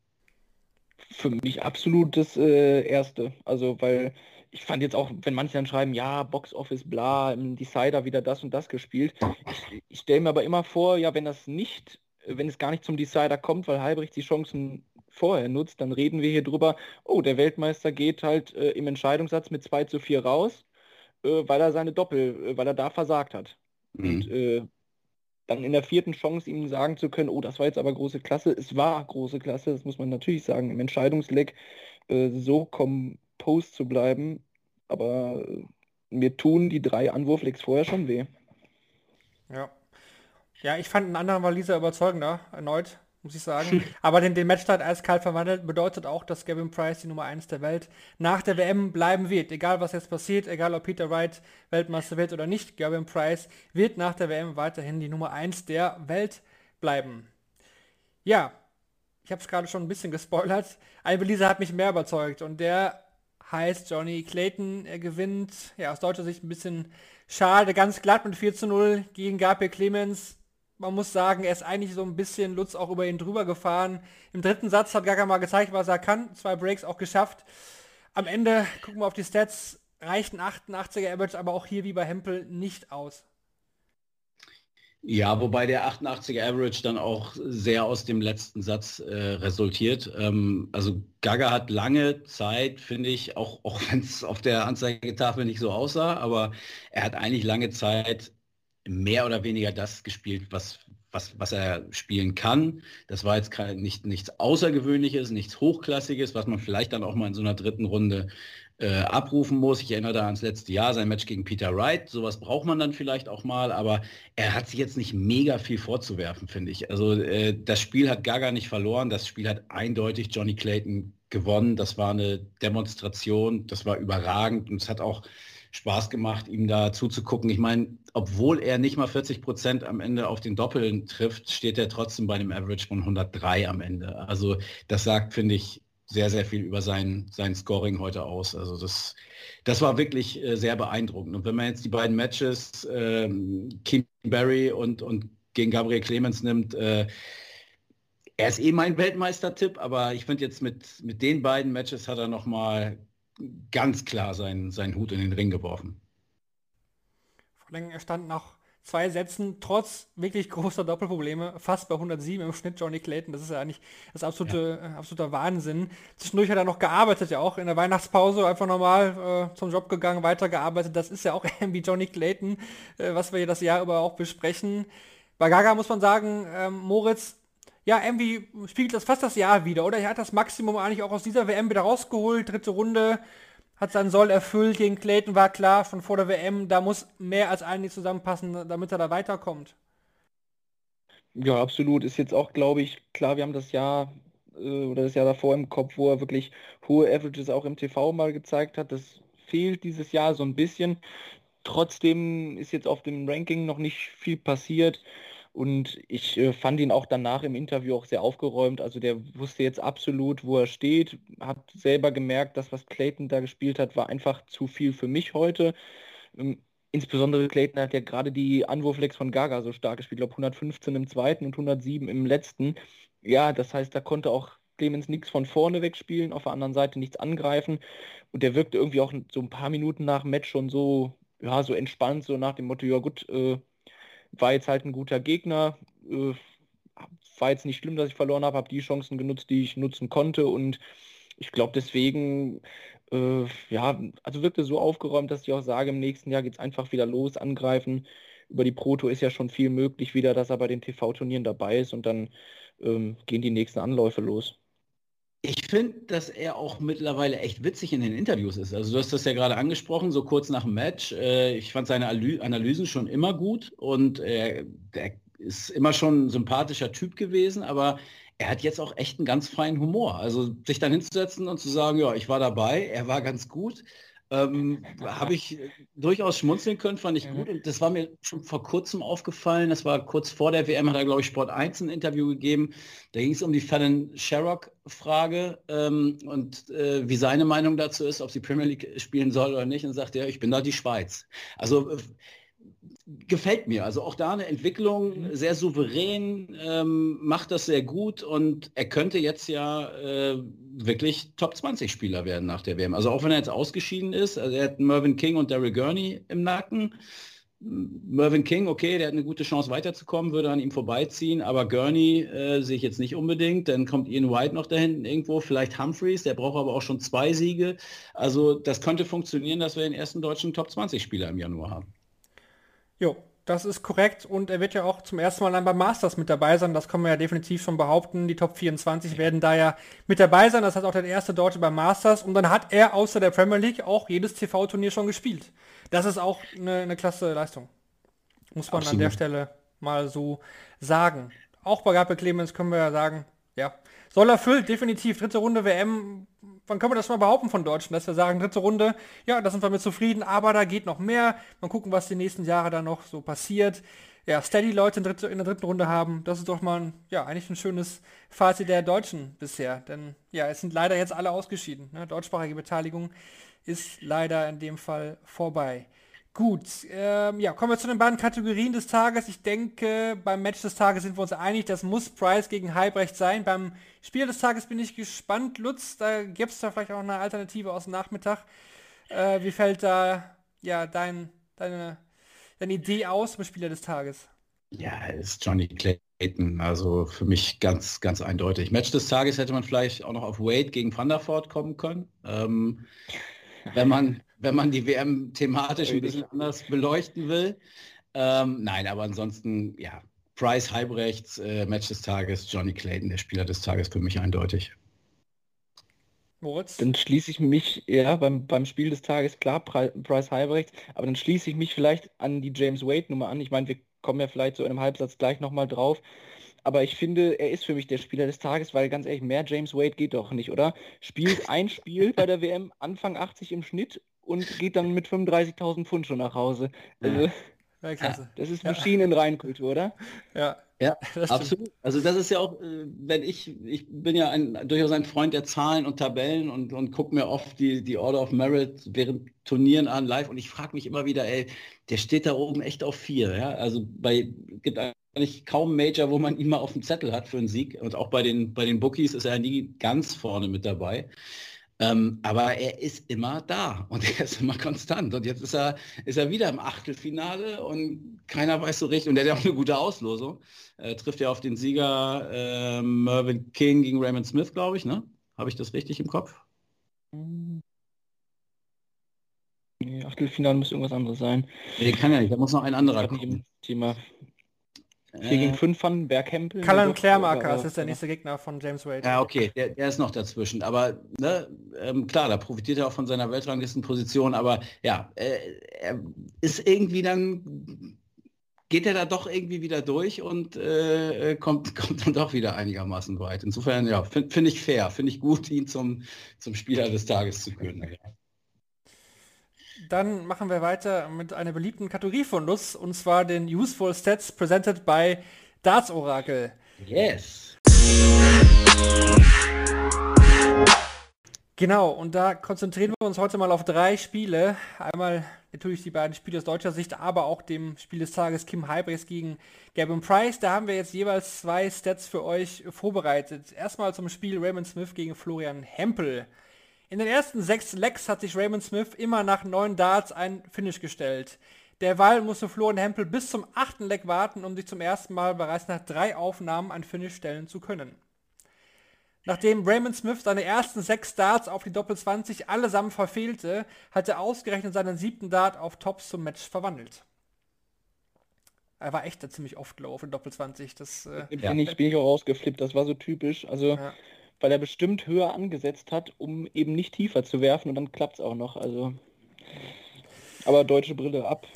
Für mich absolut das äh, Erste. Also weil ich fand jetzt auch, wenn manche dann schreiben, ja, Box Office, bla, im Decider wieder das und das gespielt. Ich, ich stelle mir aber immer vor, ja, wenn das nicht, wenn es gar nicht zum Decider kommt, weil Halbricht die Chancen vorher nutzt, dann reden wir hier drüber, oh, der Weltmeister geht halt äh, im Entscheidungssatz mit 2 zu 4 raus, äh, weil er seine Doppel, äh, weil er da versagt hat. Mhm. Und äh, dann in der vierten Chance ihm sagen zu können, oh, das war jetzt aber große Klasse. Es war große Klasse, das muss man natürlich sagen, im Entscheidungsleck äh, so composed zu bleiben. Aber äh, mir tun die drei Anwurflecks vorher schon weh. Ja. Ja, ich fand einen anderen Waliser überzeugender, erneut muss ich sagen. Aber den, den Matchstart eiskalt verwandelt bedeutet auch, dass Gavin Price die Nummer 1 der Welt nach der WM bleiben wird. Egal was jetzt passiert, egal ob Peter Wright Weltmeister wird oder nicht, Gavin Price wird nach der WM weiterhin die Nummer 1 der Welt bleiben. Ja, ich habe es gerade schon ein bisschen gespoilert. Belize hat mich mehr überzeugt und der heißt Johnny Clayton. Er gewinnt, ja, aus deutscher Sicht ein bisschen schade, ganz glatt mit 4 zu 0 gegen Gabriel Clemens man muss sagen, er ist eigentlich so ein bisschen Lutz auch über ihn drüber gefahren. Im dritten Satz hat Gaga mal gezeigt, was er kann. Zwei Breaks auch geschafft. Am Ende, gucken wir auf die Stats, reicht ein 88er Average aber auch hier wie bei Hempel nicht aus. Ja, wobei der 88er Average dann auch sehr aus dem letzten Satz äh, resultiert. Ähm, also Gaga hat lange Zeit, finde ich, auch, auch wenn es auf der Anzeigetafel nicht so aussah, aber er hat eigentlich lange Zeit mehr oder weniger das gespielt, was, was, was er spielen kann. Das war jetzt nicht, nichts Außergewöhnliches, nichts Hochklassiges, was man vielleicht dann auch mal in so einer dritten Runde äh, abrufen muss. Ich erinnere da ans letzte Jahr, sein Match gegen Peter Wright. Sowas braucht man dann vielleicht auch mal, aber er hat sich jetzt nicht mega viel vorzuwerfen, finde ich. Also äh, das Spiel hat Gaga nicht verloren, das Spiel hat eindeutig Johnny Clayton gewonnen. Das war eine Demonstration, das war überragend und es hat auch Spaß gemacht, ihm da zuzugucken. Ich meine, obwohl er nicht mal 40 Prozent am Ende auf den Doppeln trifft, steht er trotzdem bei einem Average von 103 am Ende. Also das sagt, finde ich, sehr, sehr viel über sein, sein Scoring heute aus. Also das, das war wirklich äh, sehr beeindruckend. Und wenn man jetzt die beiden Matches, ähm, Kim Barry und, und gegen Gabriel Clemens nimmt, äh, er ist eh mein Weltmeistertipp, aber ich finde jetzt mit, mit den beiden Matches hat er nochmal ganz klar seinen, seinen Hut in den Ring geworfen. Vor allem, er stand nach zwei Sätzen trotz wirklich großer Doppelprobleme fast bei 107 im Schnitt Johnny Clayton. Das ist ja eigentlich das absolute, ja. äh, absoluter Wahnsinn. Zwischendurch hat er noch gearbeitet, ja auch in der Weihnachtspause einfach nochmal äh, zum Job gegangen, weitergearbeitet. Das ist ja auch irgendwie Johnny Clayton, äh, was wir hier das Jahr über auch besprechen. Bei Gaga muss man sagen, ähm, Moritz, ja, irgendwie spiegelt das fast das Jahr wieder, oder? Er hat das Maximum eigentlich auch aus dieser WM wieder rausgeholt, dritte Runde, hat seinen Soll erfüllt, gegen Clayton war klar von vor der WM, da muss mehr als eigentlich zusammenpassen, damit er da weiterkommt. Ja, absolut. Ist jetzt auch, glaube ich, klar, wir haben das Jahr äh, oder das Jahr davor im Kopf, wo er wirklich hohe Averages auch im TV mal gezeigt hat. Das fehlt dieses Jahr so ein bisschen. Trotzdem ist jetzt auf dem Ranking noch nicht viel passiert. Und ich äh, fand ihn auch danach im Interview auch sehr aufgeräumt. Also der wusste jetzt absolut, wo er steht, hat selber gemerkt, dass was Clayton da gespielt hat, war einfach zu viel für mich heute. Ähm, insbesondere Clayton hat ja gerade die Anwurflex von Gaga so stark gespielt. Ich glaube 115 im zweiten und 107 im letzten. Ja, das heißt, da konnte auch Clemens nichts von vorne wegspielen, auf der anderen Seite nichts angreifen. Und der wirkte irgendwie auch so ein paar Minuten nach dem Match schon so, ja, so entspannt, so nach dem Motto, ja gut, äh, war jetzt halt ein guter Gegner. Äh, war jetzt nicht schlimm, dass ich verloren habe, habe die Chancen genutzt, die ich nutzen konnte und ich glaube deswegen, äh, ja, also wirkte so aufgeräumt, dass ich auch sage, im nächsten Jahr geht es einfach wieder los, angreifen. Über die Proto ist ja schon viel möglich wieder, dass er bei den TV-Turnieren dabei ist und dann ähm, gehen die nächsten Anläufe los. Ich finde, dass er auch mittlerweile echt witzig in den Interviews ist. Also du hast das ja gerade angesprochen, so kurz nach dem Match. Äh, ich fand seine Analysen schon immer gut und er, er ist immer schon ein sympathischer Typ gewesen, aber er hat jetzt auch echt einen ganz feinen Humor. Also sich dann hinzusetzen und zu sagen, ja, ich war dabei, er war ganz gut. Ähm, Habe ich durchaus schmunzeln können, fand ich gut. Und das war mir schon vor kurzem aufgefallen. Das war kurz vor der WM, hat er, glaube ich, Sport 1 ein Interview gegeben. Da ging es um die Fallon Sherrock-Frage ähm, und äh, wie seine Meinung dazu ist, ob sie Premier League spielen soll oder nicht. Und sagt er, ich bin da die Schweiz. Also gefällt mir. Also auch da eine Entwicklung, mhm. sehr souverän, ähm, macht das sehr gut und er könnte jetzt ja äh, wirklich Top 20 Spieler werden nach der WM. Also auch wenn er jetzt ausgeschieden ist, also er hat Mervyn King und Daryl Gurney im Nacken. Mervyn King, okay, der hat eine gute Chance weiterzukommen, würde an ihm vorbeiziehen, aber Gurney äh, sehe ich jetzt nicht unbedingt. Dann kommt Ian White noch da hinten irgendwo, vielleicht Humphreys, der braucht aber auch schon zwei Siege. Also das könnte funktionieren, dass wir den ersten deutschen Top 20 Spieler im Januar haben. Jo, das ist korrekt und er wird ja auch zum ersten Mal dann beim Masters mit dabei sein. Das kann man ja definitiv schon behaupten. Die Top 24 werden da ja mit dabei sein. Das heißt auch der erste Deutsche beim Masters. Und dann hat er außer der Premier League auch jedes TV-Turnier schon gespielt. Das ist auch eine, eine klasse Leistung. Muss man Absolut. an der Stelle mal so sagen. Auch bei Gabriel Clemens können wir ja sagen, ja, soll erfüllt, definitiv. Dritte Runde WM wann können wir das mal behaupten von Deutschen, dass wir sagen, dritte Runde, ja, da sind wir mit zufrieden, aber da geht noch mehr. Mal gucken, was die nächsten Jahre da noch so passiert. Ja, steady Leute in, dritte, in der dritten Runde haben, das ist doch mal ein, ja, eigentlich ein schönes Fazit der Deutschen bisher. Denn ja, es sind leider jetzt alle ausgeschieden. Ne? Deutschsprachige Beteiligung ist leider in dem Fall vorbei. Gut, ähm, ja, kommen wir zu den beiden Kategorien des Tages. Ich denke, beim Match des Tages sind wir uns einig, das muss Price gegen Halbrecht sein. Beim Spiel des Tages bin ich gespannt. Lutz, da gibt es da vielleicht auch eine Alternative aus dem Nachmittag. Äh, wie fällt da ja dein, deine, deine Idee aus zum Spieler des Tages? Ja, ist Johnny Clayton. Also für mich ganz, ganz eindeutig. Match des Tages hätte man vielleicht auch noch auf Wade gegen Van der Voort kommen können. Ähm, wenn man wenn man die WM thematisch ein bisschen anders beleuchten will. Ähm, nein, aber ansonsten, ja, Price Halbrechts, äh, Match des Tages, Johnny Clayton, der Spieler des Tages für mich eindeutig. Moritz? Dann schließe ich mich, ja, beim, beim Spiel des Tages, klar, Price Halbrechts, aber dann schließe ich mich vielleicht an die James Wade-Nummer an. Ich meine, wir kommen ja vielleicht so in einem Halbsatz gleich nochmal drauf. Aber ich finde, er ist für mich der Spieler des Tages, weil ganz ehrlich, mehr James Wade geht doch nicht, oder? Spielt ein Spiel bei der WM, Anfang 80 im Schnitt und geht dann mit 35.000 Pfund schon nach Hause. Also, ja, das ist Maschinenreinkultur, oder? Ja. Ja, absolut. Also das ist ja auch, äh, wenn ich, ich bin ja ein, durchaus ein Freund der Zahlen und Tabellen und, und gucke mir oft die, die Order of Merit während Turnieren an live und ich frage mich immer wieder, ey, der steht da oben echt auf vier. Ja? Also bei gibt eigentlich kaum Major, wo man ihn mal auf dem Zettel hat für einen Sieg. Und auch bei den, bei den Bookies ist er nie ganz vorne mit dabei. Ähm, aber er ist immer da und er ist immer konstant. Und jetzt ist er, ist er wieder im Achtelfinale und keiner weiß so richtig. Und er hat ja auch eine gute Auslosung. Er trifft ja auf den Sieger äh, Mervyn King gegen Raymond Smith, glaube ich. Ne? Habe ich das richtig im Kopf? Nee, Achtelfinale muss irgendwas anderes sein. Nee, kann ja nicht. Da muss noch ein anderer kommen. Thema 4 gegen 5 von Berghempel. Cullen Klärmarker, das ist der nächste Gegner von James Wade. Ja, okay, der, der ist noch dazwischen. Aber ne, ähm, klar, da profitiert er auch von seiner Weltranglistenposition. Aber ja, äh, er ist irgendwie dann, geht er da doch irgendwie wieder durch und äh, kommt, kommt dann doch wieder einigermaßen weit. Insofern, ja, finde find ich fair, finde ich gut, ihn zum, zum Spieler des Tages zu küren. Ja. Dann machen wir weiter mit einer beliebten Kategorie von Lutz, und zwar den Useful Stats presented by Darts Oracle. Yes. Genau, und da konzentrieren wir uns heute mal auf drei Spiele. Einmal natürlich die beiden Spiele aus deutscher Sicht, aber auch dem Spiel des Tages Kim Hybris gegen Gavin Price. Da haben wir jetzt jeweils zwei Stats für euch vorbereitet. Erstmal zum Spiel Raymond Smith gegen Florian Hempel. In den ersten sechs Lecks hat sich Raymond Smith immer nach neun Darts ein Finish gestellt. Derweil musste Florian Hempel bis zum achten Leck warten, um sich zum ersten Mal bereits nach drei Aufnahmen ein Finish stellen zu können. Nachdem Raymond Smith seine ersten sechs Darts auf die Doppel 20 allesamt verfehlte, hat er ausgerechnet seinen siebten Dart auf Tops zum Match verwandelt. Er war echt da ziemlich oft low auf den Doppel 20. Das, äh, bin, ja. ich, bin ich auch rausgeflippt, das war so typisch. Also ja weil er bestimmt höher angesetzt hat, um eben nicht tiefer zu werfen und dann klappt es auch noch. Also, aber deutsche Brille ab.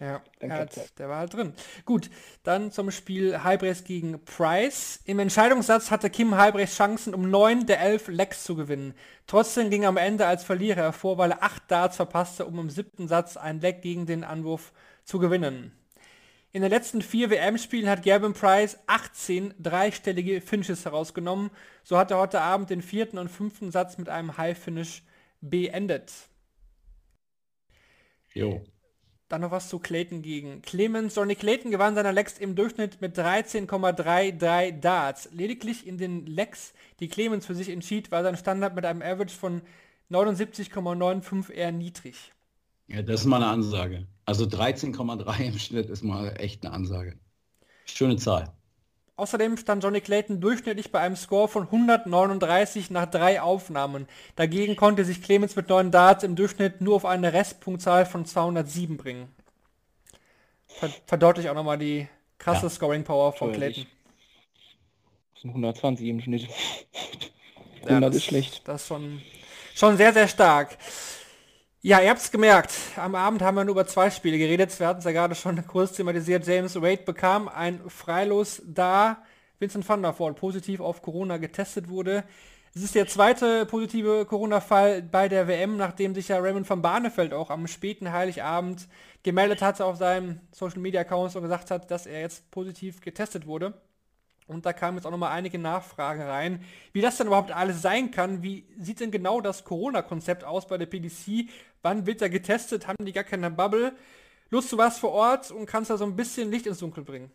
Ja, hat, der war halt drin. Gut, dann zum Spiel Halbrechts gegen Price. Im Entscheidungssatz hatte Kim Halbrechts Chancen, um 9 der 11 Lecks zu gewinnen. Trotzdem ging er am Ende als Verlierer hervor, weil er 8 Darts verpasste, um im siebten Satz ein Leck gegen den Anwurf zu gewinnen. In den letzten vier WM-Spielen hat Gavin Price 18 dreistellige Finishes herausgenommen. So hat er heute Abend den vierten und fünften Satz mit einem High-Finish beendet. Jo. Dann noch was zu Clayton gegen Clemens. Johnny Clayton gewann seiner Lecks im Durchschnitt mit 13,33 Darts. Lediglich in den Lecks, die Clemens für sich entschied, war sein Standard mit einem Average von 79,95 eher niedrig. Ja, das ist mal eine Ansage. Also 13,3 im Schnitt ist mal echt eine Ansage. Schöne Zahl. Außerdem stand Johnny Clayton durchschnittlich bei einem Score von 139 nach drei Aufnahmen. Dagegen konnte sich Clemens mit neun Darts im Durchschnitt nur auf eine Restpunktzahl von 207 bringen. verdeutlicht auch nochmal die krasse ja. Scoring Power von Clayton. Das sind 120 im Schnitt. 100 ja, das, ist schlecht. Das ist schon, schon sehr, sehr stark. Ja, ihr habt es gemerkt. Am Abend haben wir nur über zwei Spiele geredet. Wir hatten es ja gerade schon kurz thematisiert. James Wade bekam ein Freilos, da Vincent van der Voort positiv auf Corona getestet wurde. Es ist der zweite positive Corona-Fall bei der WM, nachdem sich ja Raymond van Barneveld auch am späten Heiligabend gemeldet hatte auf seinem Social-Media-Account und gesagt hat, dass er jetzt positiv getestet wurde. Und da kamen jetzt auch nochmal einige Nachfragen rein, wie das dann überhaupt alles sein kann. Wie sieht denn genau das Corona-Konzept aus bei der PDC? Wann wird da getestet? Haben die gar keine Bubble? Lust, du warst vor Ort und kannst da so ein bisschen Licht ins Dunkel bringen.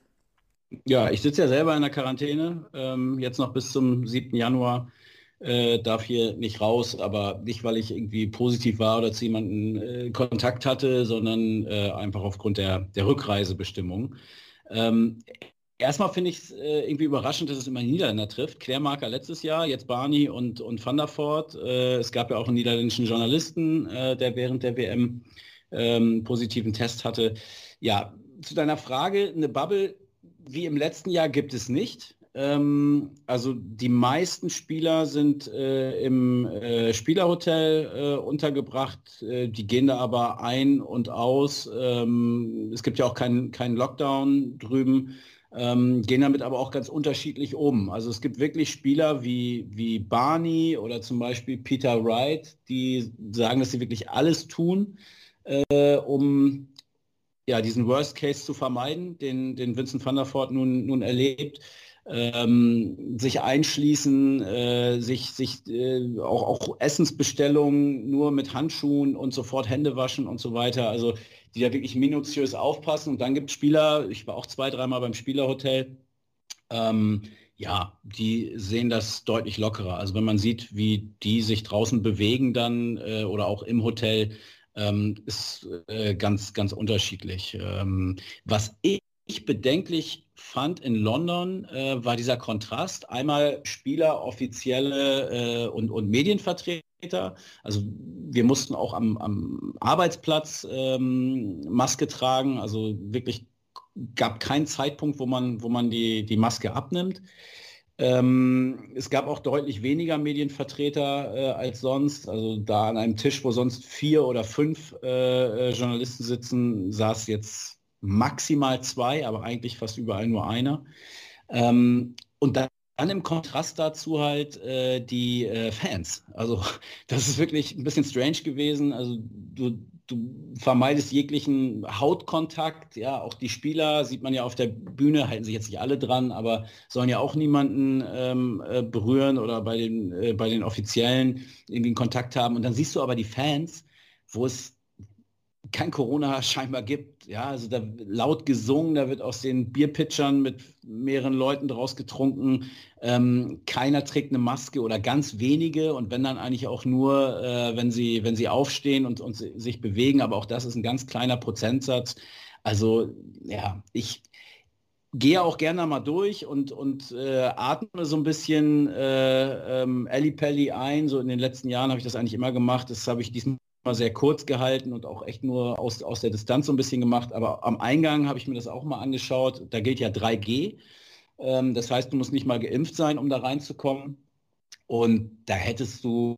Ja, ich sitze ja selber in der Quarantäne, ähm, jetzt noch bis zum 7. Januar. Äh, darf hier nicht raus, aber nicht, weil ich irgendwie positiv war oder zu jemandem äh, Kontakt hatte, sondern äh, einfach aufgrund der, der Rückreisebestimmung. Ähm, erstmal finde ich es äh, irgendwie überraschend, dass es immer Niederländer trifft. Klärmarker letztes Jahr, jetzt Barney und, und Van der Voort. Äh, es gab ja auch einen niederländischen Journalisten, äh, der während der WM ähm, positiven Test hatte. Ja, zu deiner Frage, eine Bubble wie im letzten Jahr gibt es nicht. Ähm, also die meisten Spieler sind äh, im äh, Spielerhotel äh, untergebracht. Die gehen da aber ein und aus. Ähm, es gibt ja auch keinen kein Lockdown drüben. Ähm, gehen damit aber auch ganz unterschiedlich um. Also es gibt wirklich Spieler wie, wie Barney oder zum Beispiel Peter Wright, die sagen, dass sie wirklich alles tun, äh, um ja, diesen Worst Case zu vermeiden, den, den Vincent van der Voort nun, nun erlebt. Ähm, sich einschließen, äh, sich, sich äh, auch, auch Essensbestellungen nur mit Handschuhen und sofort Hände waschen und so weiter. Also die da wirklich minutiös aufpassen. Und dann gibt es Spieler, ich war auch zwei, dreimal beim Spielerhotel, ähm, ja, die sehen das deutlich lockerer. Also wenn man sieht, wie die sich draußen bewegen dann äh, oder auch im Hotel, ähm, ist äh, ganz, ganz unterschiedlich. Ähm, was ich bedenklich fand in London, äh, war dieser Kontrast. Einmal Spieler, offizielle äh, und, und Medienvertreter. Also wir mussten auch am, am Arbeitsplatz ähm, Maske tragen. Also wirklich gab keinen Zeitpunkt, wo man, wo man die, die Maske abnimmt. Ähm, es gab auch deutlich weniger Medienvertreter äh, als sonst. Also da an einem Tisch, wo sonst vier oder fünf äh, äh, Journalisten sitzen, saß jetzt maximal zwei, aber eigentlich fast überall nur einer. Ähm, und dann dann im Kontrast dazu halt äh, die äh, Fans. Also das ist wirklich ein bisschen strange gewesen. Also du, du vermeidest jeglichen Hautkontakt. Ja, auch die Spieler sieht man ja auf der Bühne, halten sich jetzt nicht alle dran, aber sollen ja auch niemanden ähm, äh, berühren oder bei den, äh, bei den Offiziellen irgendwie einen Kontakt haben. Und dann siehst du aber die Fans, wo es kein Corona scheinbar gibt. Ja, also da laut gesungen, da wird aus den Bierpitchern mit mehreren Leuten draus getrunken. Ähm, keiner trägt eine Maske oder ganz wenige und wenn dann eigentlich auch nur, äh, wenn sie, wenn sie aufstehen und, und sich bewegen, aber auch das ist ein ganz kleiner Prozentsatz. Also ja, ich gehe auch gerne mal durch und, und äh, atme so ein bisschen äh, ähm, Pelli ein. So in den letzten Jahren habe ich das eigentlich immer gemacht. Das habe ich diesmal sehr kurz gehalten und auch echt nur aus, aus der Distanz so ein bisschen gemacht. Aber am Eingang habe ich mir das auch mal angeschaut. Da gilt ja 3G. Ähm, das heißt, du musst nicht mal geimpft sein, um da reinzukommen. Und da hättest du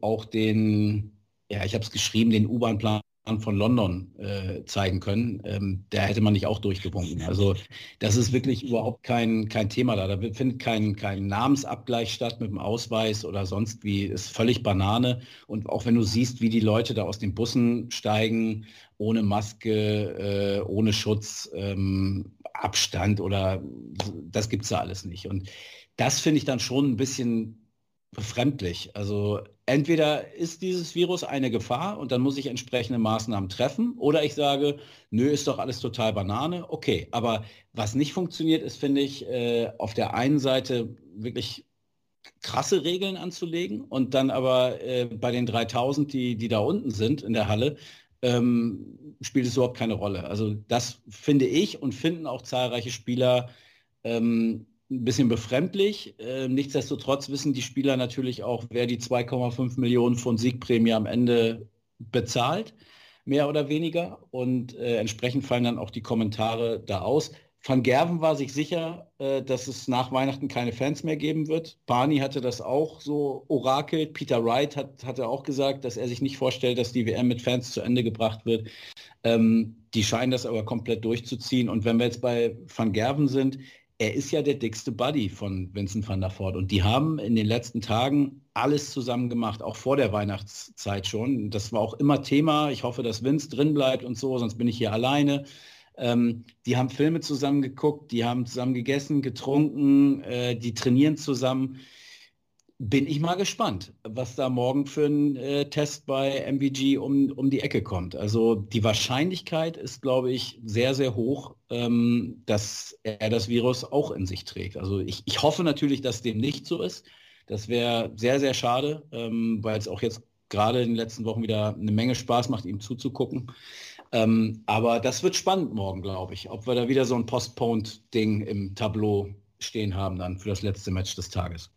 auch den, ja, ich habe es geschrieben, den U-Bahn-Plan von London äh, zeigen können, ähm, da hätte man nicht auch durchgewunken. Also das ist wirklich überhaupt kein, kein Thema da. Da findet kein, kein Namensabgleich statt mit dem Ausweis oder sonst wie. Ist völlig Banane. Und auch wenn du siehst, wie die Leute da aus den Bussen steigen, ohne Maske, äh, ohne Schutz, ähm, Abstand oder das gibt es da alles nicht. Und das finde ich dann schon ein bisschen befremdlich. Also entweder ist dieses Virus eine Gefahr und dann muss ich entsprechende Maßnahmen treffen oder ich sage, nö, ist doch alles total Banane. Okay, aber was nicht funktioniert, ist, finde ich, äh, auf der einen Seite wirklich krasse Regeln anzulegen und dann aber äh, bei den 3000, die, die da unten sind in der Halle, ähm, spielt es überhaupt keine Rolle. Also das finde ich und finden auch zahlreiche Spieler ähm, ein bisschen befremdlich. Äh, nichtsdestotrotz wissen die Spieler natürlich auch, wer die 2,5 Millionen von Siegprämie am Ende bezahlt, mehr oder weniger. Und äh, entsprechend fallen dann auch die Kommentare da aus. Van Gerven war sich sicher, äh, dass es nach Weihnachten keine Fans mehr geben wird. Barney hatte das auch so orakelt. Peter Wright hat, hatte auch gesagt, dass er sich nicht vorstellt, dass die WM mit Fans zu Ende gebracht wird. Ähm, die scheinen das aber komplett durchzuziehen. Und wenn wir jetzt bei Van Gerven sind, er ist ja der dickste Buddy von Vincent van der Voort. Und die haben in den letzten Tagen alles zusammen gemacht, auch vor der Weihnachtszeit schon. Das war auch immer Thema. Ich hoffe, dass Vince drin bleibt und so, sonst bin ich hier alleine. Ähm, die haben Filme zusammen geguckt, die haben zusammen gegessen, getrunken, äh, die trainieren zusammen. Bin ich mal gespannt, was da morgen für ein äh, Test bei MVG um, um die Ecke kommt. Also die Wahrscheinlichkeit ist, glaube ich, sehr, sehr hoch, ähm, dass er das Virus auch in sich trägt. Also ich, ich hoffe natürlich, dass dem nicht so ist. Das wäre sehr, sehr schade, ähm, weil es auch jetzt gerade in den letzten Wochen wieder eine Menge Spaß macht, ihm zuzugucken. Ähm, aber das wird spannend morgen, glaube ich, ob wir da wieder so ein Postponed-Ding im Tableau stehen haben dann für das letzte Match des Tages.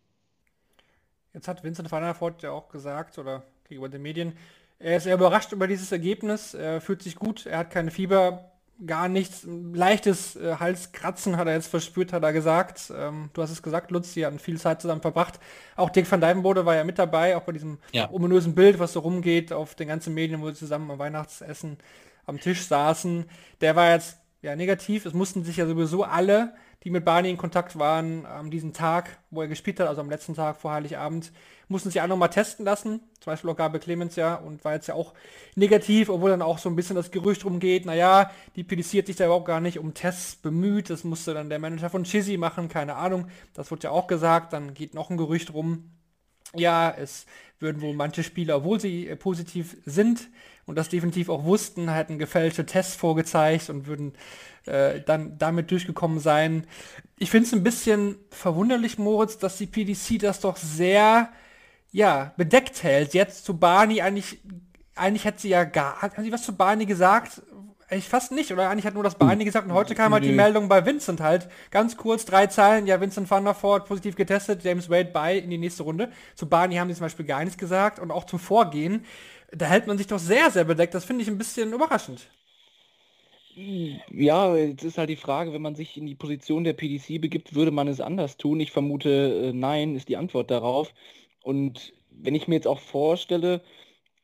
Jetzt hat Vincent van der Voort ja auch gesagt, oder gegenüber den Medien, er ist sehr überrascht über dieses Ergebnis, er fühlt sich gut, er hat keine Fieber, gar nichts, leichtes äh, Halskratzen hat er jetzt verspürt, hat er gesagt. Ähm, du hast es gesagt, Lutz, die hatten viel Zeit zusammen verbracht. Auch Dick van Dijvenbode war ja mit dabei, auch bei diesem ja. ominösen Bild, was so rumgeht auf den ganzen Medien, wo sie zusammen am Weihnachtsessen am Tisch saßen. Der war jetzt ja negativ. Es mussten sich ja sowieso alle, die mit Barney in Kontakt waren, an diesem Tag, wo er gespielt hat, also am letzten Tag vor Heiligabend, mussten sich auch nochmal testen lassen. Zum Beispiel auch Gabe Clemens ja und war jetzt ja auch negativ, obwohl dann auch so ein bisschen das Gerücht rumgeht, naja, die PDC hat sich da überhaupt gar nicht um Tests bemüht. Das musste dann der Manager von Chizzy machen, keine Ahnung. Das wurde ja auch gesagt. Dann geht noch ein Gerücht rum. Ja, es würden wohl manche Spieler, obwohl sie äh, positiv sind, und das definitiv auch wussten, hätten gefälschte Tests vorgezeigt und würden äh, dann damit durchgekommen sein. Ich finde es ein bisschen verwunderlich, Moritz, dass die PDC das doch sehr ja, bedeckt hält. Jetzt zu Barney eigentlich, eigentlich hat sie ja gar, hat sie was zu Barney gesagt? Ich fast nicht, oder eigentlich hat nur das Barney gesagt und heute kam halt die Meldung bei Vincent halt. Ganz kurz, drei Zeilen, ja, Vincent van der Voort positiv getestet, James Wade bei in die nächste Runde. Zu Barney haben sie zum Beispiel gar nichts gesagt und auch zum Vorgehen da hält man sich doch sehr, sehr bedeckt. Das finde ich ein bisschen überraschend. Ja, jetzt ist halt die Frage, wenn man sich in die Position der PDC begibt, würde man es anders tun? Ich vermute, äh, nein, ist die Antwort darauf. Und wenn ich mir jetzt auch vorstelle,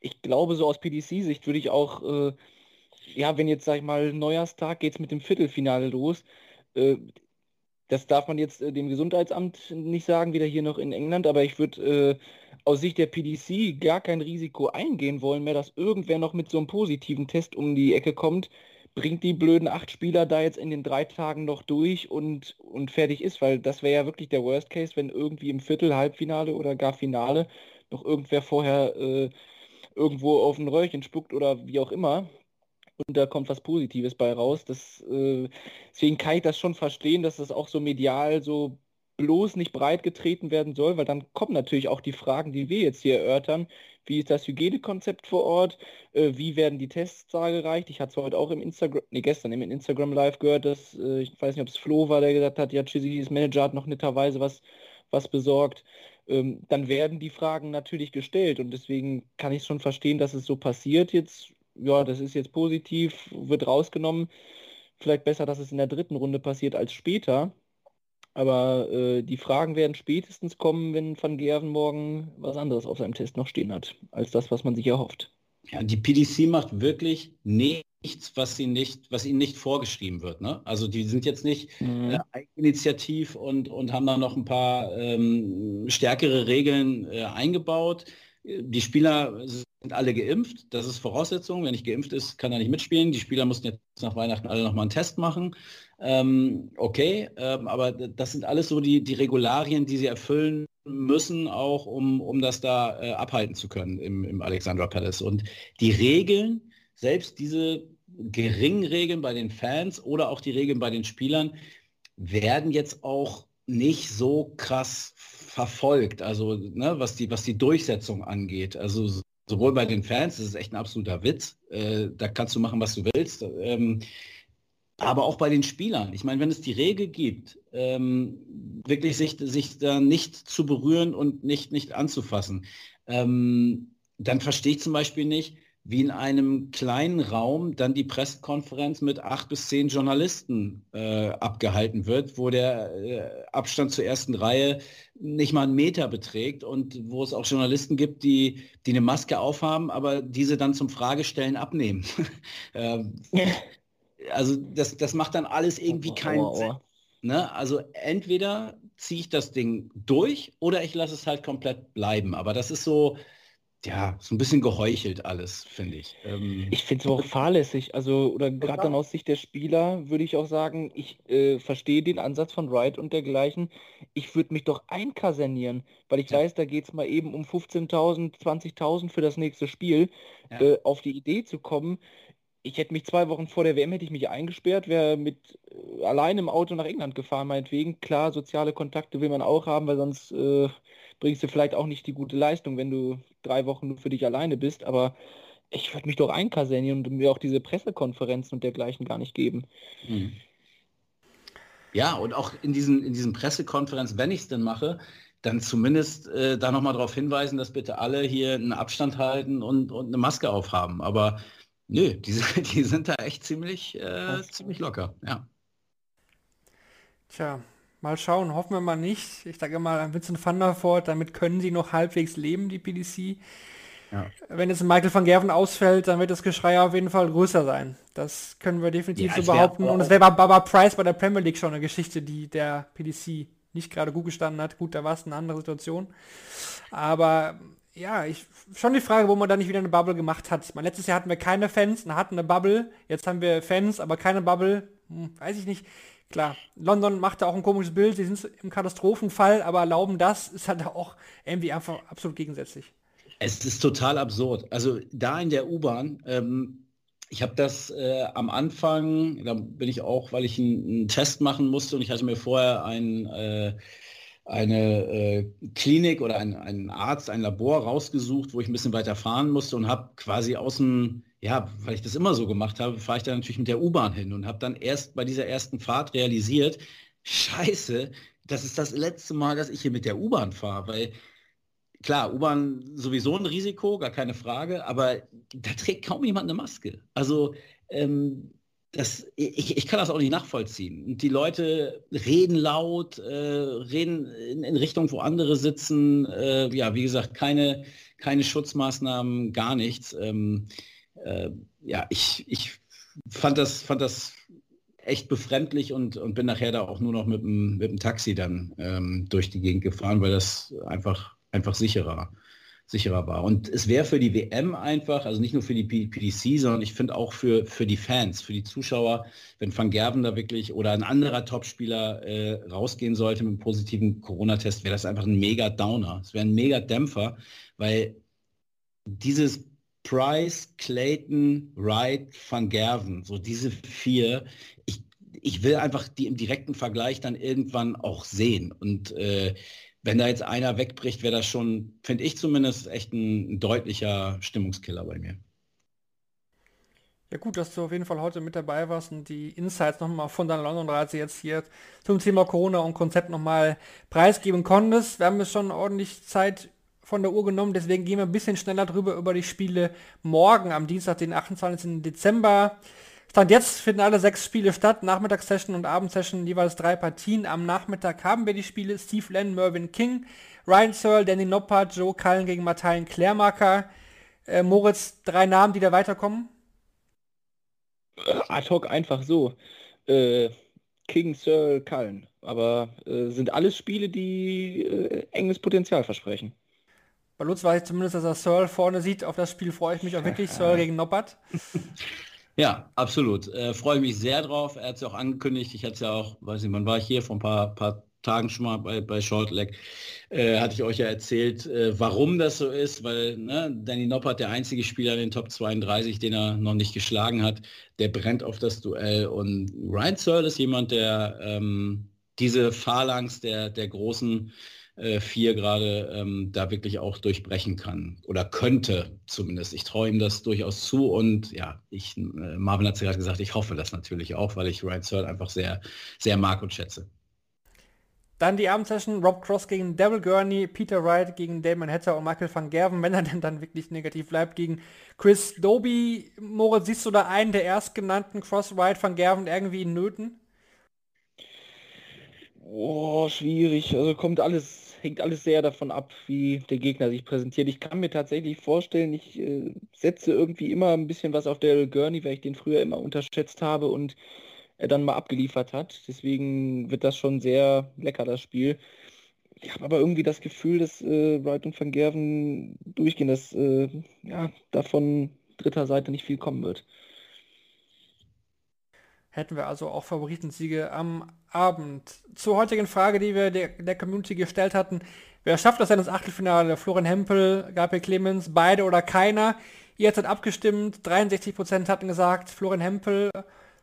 ich glaube, so aus PDC-Sicht würde ich auch, äh, ja, wenn jetzt, sag ich mal, Neujahrstag geht es mit dem Viertelfinale los, äh, das darf man jetzt äh, dem Gesundheitsamt nicht sagen, wieder hier noch in England, aber ich würde äh, aus Sicht der PDC gar kein Risiko eingehen wollen mehr, dass irgendwer noch mit so einem positiven Test um die Ecke kommt, bringt die blöden acht Spieler da jetzt in den drei Tagen noch durch und, und fertig ist, weil das wäre ja wirklich der Worst Case, wenn irgendwie im Viertel, Halbfinale oder gar Finale noch irgendwer vorher äh, irgendwo auf ein Röhrchen spuckt oder wie auch immer und da kommt was Positives bei raus. Das, äh, deswegen kann ich das schon verstehen, dass das auch so medial so bloß nicht breit getreten werden soll, weil dann kommen natürlich auch die Fragen, die wir jetzt hier erörtern. Wie ist das Hygienekonzept vor Ort? Äh, wie werden die Tests gereicht? Ich hatte es heute auch im Instagram, nee, gestern im Instagram Live gehört, dass, äh, ich weiß nicht, ob es Flo war, der gesagt hat, ja, Chizzy's Manager hat noch netterweise was, was besorgt. Ähm, dann werden die Fragen natürlich gestellt und deswegen kann ich schon verstehen, dass es so passiert. Jetzt, ja, das ist jetzt positiv, wird rausgenommen. Vielleicht besser, dass es in der dritten Runde passiert als später. Aber äh, die Fragen werden spätestens kommen, wenn Van Gerven morgen was anderes auf seinem Test noch stehen hat, als das, was man sich erhofft. Ja, die PDC macht wirklich nichts, was sie nicht, was ihnen nicht vorgeschrieben wird. Ne? Also die sind jetzt nicht mhm. äh, initiativ und, und haben da noch ein paar ähm, stärkere Regeln äh, eingebaut. Die Spieler sind alle geimpft. Das ist Voraussetzung. Wenn nicht geimpft ist, kann er nicht mitspielen. Die Spieler mussten jetzt nach Weihnachten alle nochmal einen Test machen. Ähm, okay, ähm, aber das sind alles so die, die Regularien, die sie erfüllen müssen, auch um, um das da äh, abhalten zu können im, im Alexandra Palace. Und die Regeln, selbst diese geringen Regeln bei den Fans oder auch die Regeln bei den Spielern, werden jetzt auch nicht so krass verfolgt, also ne, was, die, was die Durchsetzung angeht. Also sowohl bei den Fans, das ist echt ein absoluter Witz, äh, da kannst du machen, was du willst. Ähm, aber auch bei den Spielern. Ich meine, wenn es die Regel gibt, ähm, wirklich sich, sich da nicht zu berühren und nicht, nicht anzufassen, ähm, dann verstehe ich zum Beispiel nicht, wie in einem kleinen Raum dann die Pressekonferenz mit acht bis zehn Journalisten äh, abgehalten wird, wo der äh, Abstand zur ersten Reihe nicht mal einen Meter beträgt und wo es auch Journalisten gibt, die, die eine Maske aufhaben, aber diese dann zum Fragestellen abnehmen. ähm, also das, das macht dann alles irgendwie keinen Sinn. Ne? Also entweder ziehe ich das Ding durch oder ich lasse es halt komplett bleiben. Aber das ist so, ja, so ein bisschen geheuchelt alles, finde ich. Ähm, ich finde es auch fahrlässig. Also, oder gerade dann aus Sicht der Spieler würde ich auch sagen, ich äh, verstehe den Ansatz von Wright und dergleichen. Ich würde mich doch einkasernieren, weil ich ja. weiß, da geht es mal eben um 15.000, 20.000 für das nächste Spiel. Ja. Äh, auf die Idee zu kommen, ich hätte mich zwei Wochen vor der WM hätte ich mich eingesperrt, wäre mit äh, allein im Auto nach England gefahren, meinetwegen. Klar, soziale Kontakte will man auch haben, weil sonst äh, bringst du vielleicht auch nicht die gute Leistung, wenn du drei Wochen nur für dich alleine bist, aber ich würde mich doch einkasernieren und mir auch diese Pressekonferenzen und dergleichen gar nicht geben. Mhm. Ja, und auch in diesen, in diesen Pressekonferenzen, wenn ich es denn mache, dann zumindest äh, da nochmal darauf hinweisen, dass bitte alle hier einen Abstand halten und, und eine Maske aufhaben. Aber nö, die, die sind da echt ziemlich, äh, ziemlich locker, ja. Tja, Mal schauen, hoffen wir mal nicht. Ich sage mal, Vincent van der Voort, damit können sie noch halbwegs leben, die PDC. Ja. Wenn jetzt Michael van Gerven ausfällt, dann wird das Geschrei auf jeden Fall größer sein. Das können wir definitiv ja, so behaupten. Und es wäre Baba Price bei der Premier League schon eine Geschichte, die der PDC nicht gerade gut gestanden hat. Gut, da war es eine andere Situation. Aber ja, ich, schon die Frage, wo man da nicht wieder eine Bubble gemacht hat. Meine, letztes Jahr hatten wir keine Fans, hatten eine Bubble. Jetzt haben wir Fans, aber keine Bubble. Hm, weiß ich nicht. Klar, London machte auch ein komisches Bild, sie sind im Katastrophenfall, aber erlauben das ist halt auch irgendwie einfach absolut gegensätzlich. Es ist total absurd. Also da in der U-Bahn, ähm, ich habe das äh, am Anfang, da bin ich auch, weil ich einen, Test machen musste und ich hatte mir vorher ein, äh, eine äh, Klinik oder einen Arzt, ein Labor rausgesucht, wo ich ein bisschen weiter fahren musste und habe quasi aus dem ja, weil ich das immer so gemacht habe, fahre ich dann natürlich mit der U-Bahn hin und habe dann erst bei dieser ersten Fahrt realisiert, scheiße, das ist das letzte Mal, dass ich hier mit der U-Bahn fahre, weil klar, U-Bahn sowieso ein Risiko, gar keine Frage, aber da trägt kaum jemand eine Maske. Also ähm, das, ich, ich, kann das auch nicht nachvollziehen. Und die Leute reden laut, äh, reden in, in, Richtung, wo andere sitzen. Äh, ja, wie gesagt, keine, keine Schutzmaßnahmen, gar nichts. Ähm, äh, ja, ich, ich fand das, fand das echt befremdlich und, und bin nachher da auch nur noch mit dem, mit dem Taxi dann ähm, durch die Gegend gefahren, weil das einfach, einfach sicherer, sicherer war. Und es wäre für die WM einfach, also nicht nur für die PDC, sondern ich finde auch für, für die Fans, für die Zuschauer, wenn Van Gerven da wirklich oder ein anderer Topspieler äh, rausgehen sollte mit einem positiven Corona-Test, wäre das einfach ein mega Downer. Es wäre ein mega Dämpfer, weil dieses Price, Clayton, Wright, Van Gerven, so diese vier. Ich, ich will einfach die im direkten Vergleich dann irgendwann auch sehen. Und äh, wenn da jetzt einer wegbricht, wäre das schon, finde ich zumindest, echt ein, ein, deutlicher Stimmungskiller bei mir. Ja gut, dass du auf jeden Fall heute mit dabei warst und die Insights nochmal von deiner London-Reise jetzt hier zum Thema Corona und Konzept nochmal preisgeben konntest. Wir haben jetzt schon ordentlich Zeit von der Uhr genommen, deswegen gehen wir ein bisschen schneller drüber über die Spiele morgen am Dienstag, den 28. Dezember. Stand jetzt finden alle sechs Spiele statt, Nachmittagssession und Abendsession, jeweils drei Partien. Am Nachmittag haben wir die Spiele Steve Len, Mervyn King, Ryan Searle, Danny Noppert, Joe Cullen gegen Martijn Klärmarker. Äh, Moritz, drei Namen, die da weiterkommen? Äh, ad hoc einfach so. Äh, King, Searle, Cullen. Aber äh, sind alles Spiele, die äh, enges Potenzial versprechen. Bei Lutz weiß ich zumindest, dass er Searle vorne sieht. Auf das Spiel freue ich mich auch wirklich. Searle gegen Noppert. Ja, absolut. Äh, freue mich sehr drauf. Er hat es ja auch angekündigt. Ich hatte es ja auch, weiß nicht, wann war ich hier? Vor ein paar, paar Tagen schon mal bei, bei Shortleg. Äh, hatte ich euch ja erzählt, äh, warum das so ist, weil ne, Danny Noppert der einzige Spieler in den Top 32, den er noch nicht geschlagen hat, der brennt auf das Duell. Und Ryan Searle ist jemand, der ähm, diese Phalanx der, der großen äh, vier gerade ähm, da wirklich auch durchbrechen kann oder könnte zumindest. Ich traue ihm das durchaus zu und ja, ich, äh, Marvin hat es gerade gesagt, ich hoffe das natürlich auch, weil ich Ryan Searle einfach sehr, sehr mag und schätze. Dann die Abendsession, Rob Cross gegen Devil Gurney, Peter Wright gegen Damon Hatter und Michael van Gerven, wenn er denn dann wirklich negativ bleibt, gegen Chris Doby. Moritz, siehst du da einen der erstgenannten Cross, Wright, van Gerven irgendwie in Nöten? Oh, schwierig. Also kommt alles hängt alles sehr davon ab, wie der Gegner sich präsentiert. Ich kann mir tatsächlich vorstellen, ich äh, setze irgendwie immer ein bisschen was auf Daryl Gurney, weil ich den früher immer unterschätzt habe und er dann mal abgeliefert hat. Deswegen wird das schon sehr lecker, das Spiel. Ich habe aber irgendwie das Gefühl, dass äh, Wright und Van Gerven durchgehen, dass äh, ja, davon dritter Seite nicht viel kommen wird. Hätten wir also auch Favoritensiege am Abend. Zur heutigen Frage, die wir der, der Community gestellt hatten. Wer schafft das denn ins Achtelfinale? Florian Hempel, Gabriel Clemens, beide oder keiner? Ihr habt abgestimmt, 63% hatten gesagt, Florian Hempel,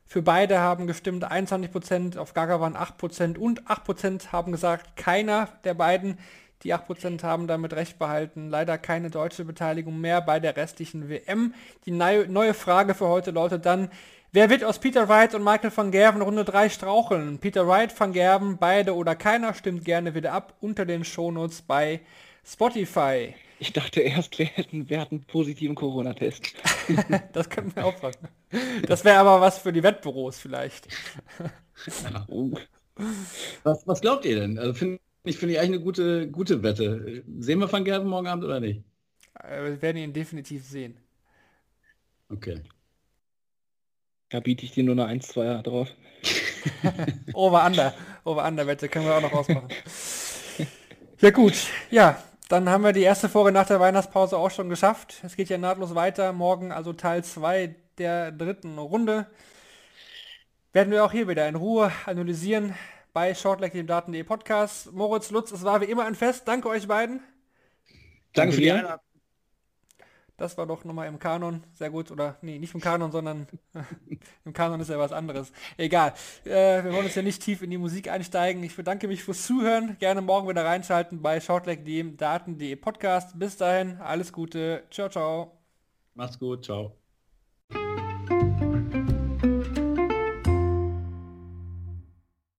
für beide haben gestimmt 21%, auf Gaga waren 8% und 8% haben gesagt, keiner der beiden. Die 8% haben damit recht behalten. Leider keine deutsche Beteiligung mehr bei der restlichen WM. Die neue Frage für heute lautet dann, wer wird aus Peter Wright und Michael van Gerven Runde 3 straucheln? Peter Wright, van Gerven, beide oder keiner, stimmt gerne wieder ab unter den Shownotes bei Spotify. Ich dachte erst, wir hätten, wir hatten einen positiven Corona-Test. das könnten wir auch machen. Das wäre aber was für die Wettbüros vielleicht. Ja. Was, was, glaubt ihr denn? Also finde ich, finde ich eigentlich eine gute, gute Wette. Sehen wir Van Gerben morgen Abend oder nicht? Äh, wir werden ihn definitiv sehen. Okay. Da biete ich dir nur eine 1-2 drauf. Over-Under. Over-Under-Wette können wir auch noch ausmachen. ja gut, ja, dann haben wir die erste Folge nach der Weihnachtspause auch schon geschafft. Es geht ja nahtlos weiter. Morgen also Teil 2 der dritten Runde. Werden wir auch hier wieder in Ruhe analysieren bei Shortleg, dem Daten.de Podcast. Moritz, Lutz, es war wie immer ein Fest. Danke euch beiden. Danke für die Einladung. Das war doch nochmal im Kanon. Sehr gut. Oder nee, nicht im Kanon, sondern im Kanon ist ja was anderes. Egal. Äh, wir wollen uns ja nicht tief in die Musik einsteigen. Ich bedanke mich fürs Zuhören. Gerne morgen wieder reinschalten bei Shortleg, dem Daten.de Podcast. Bis dahin, alles Gute. Ciao, ciao. Macht's gut. Ciao.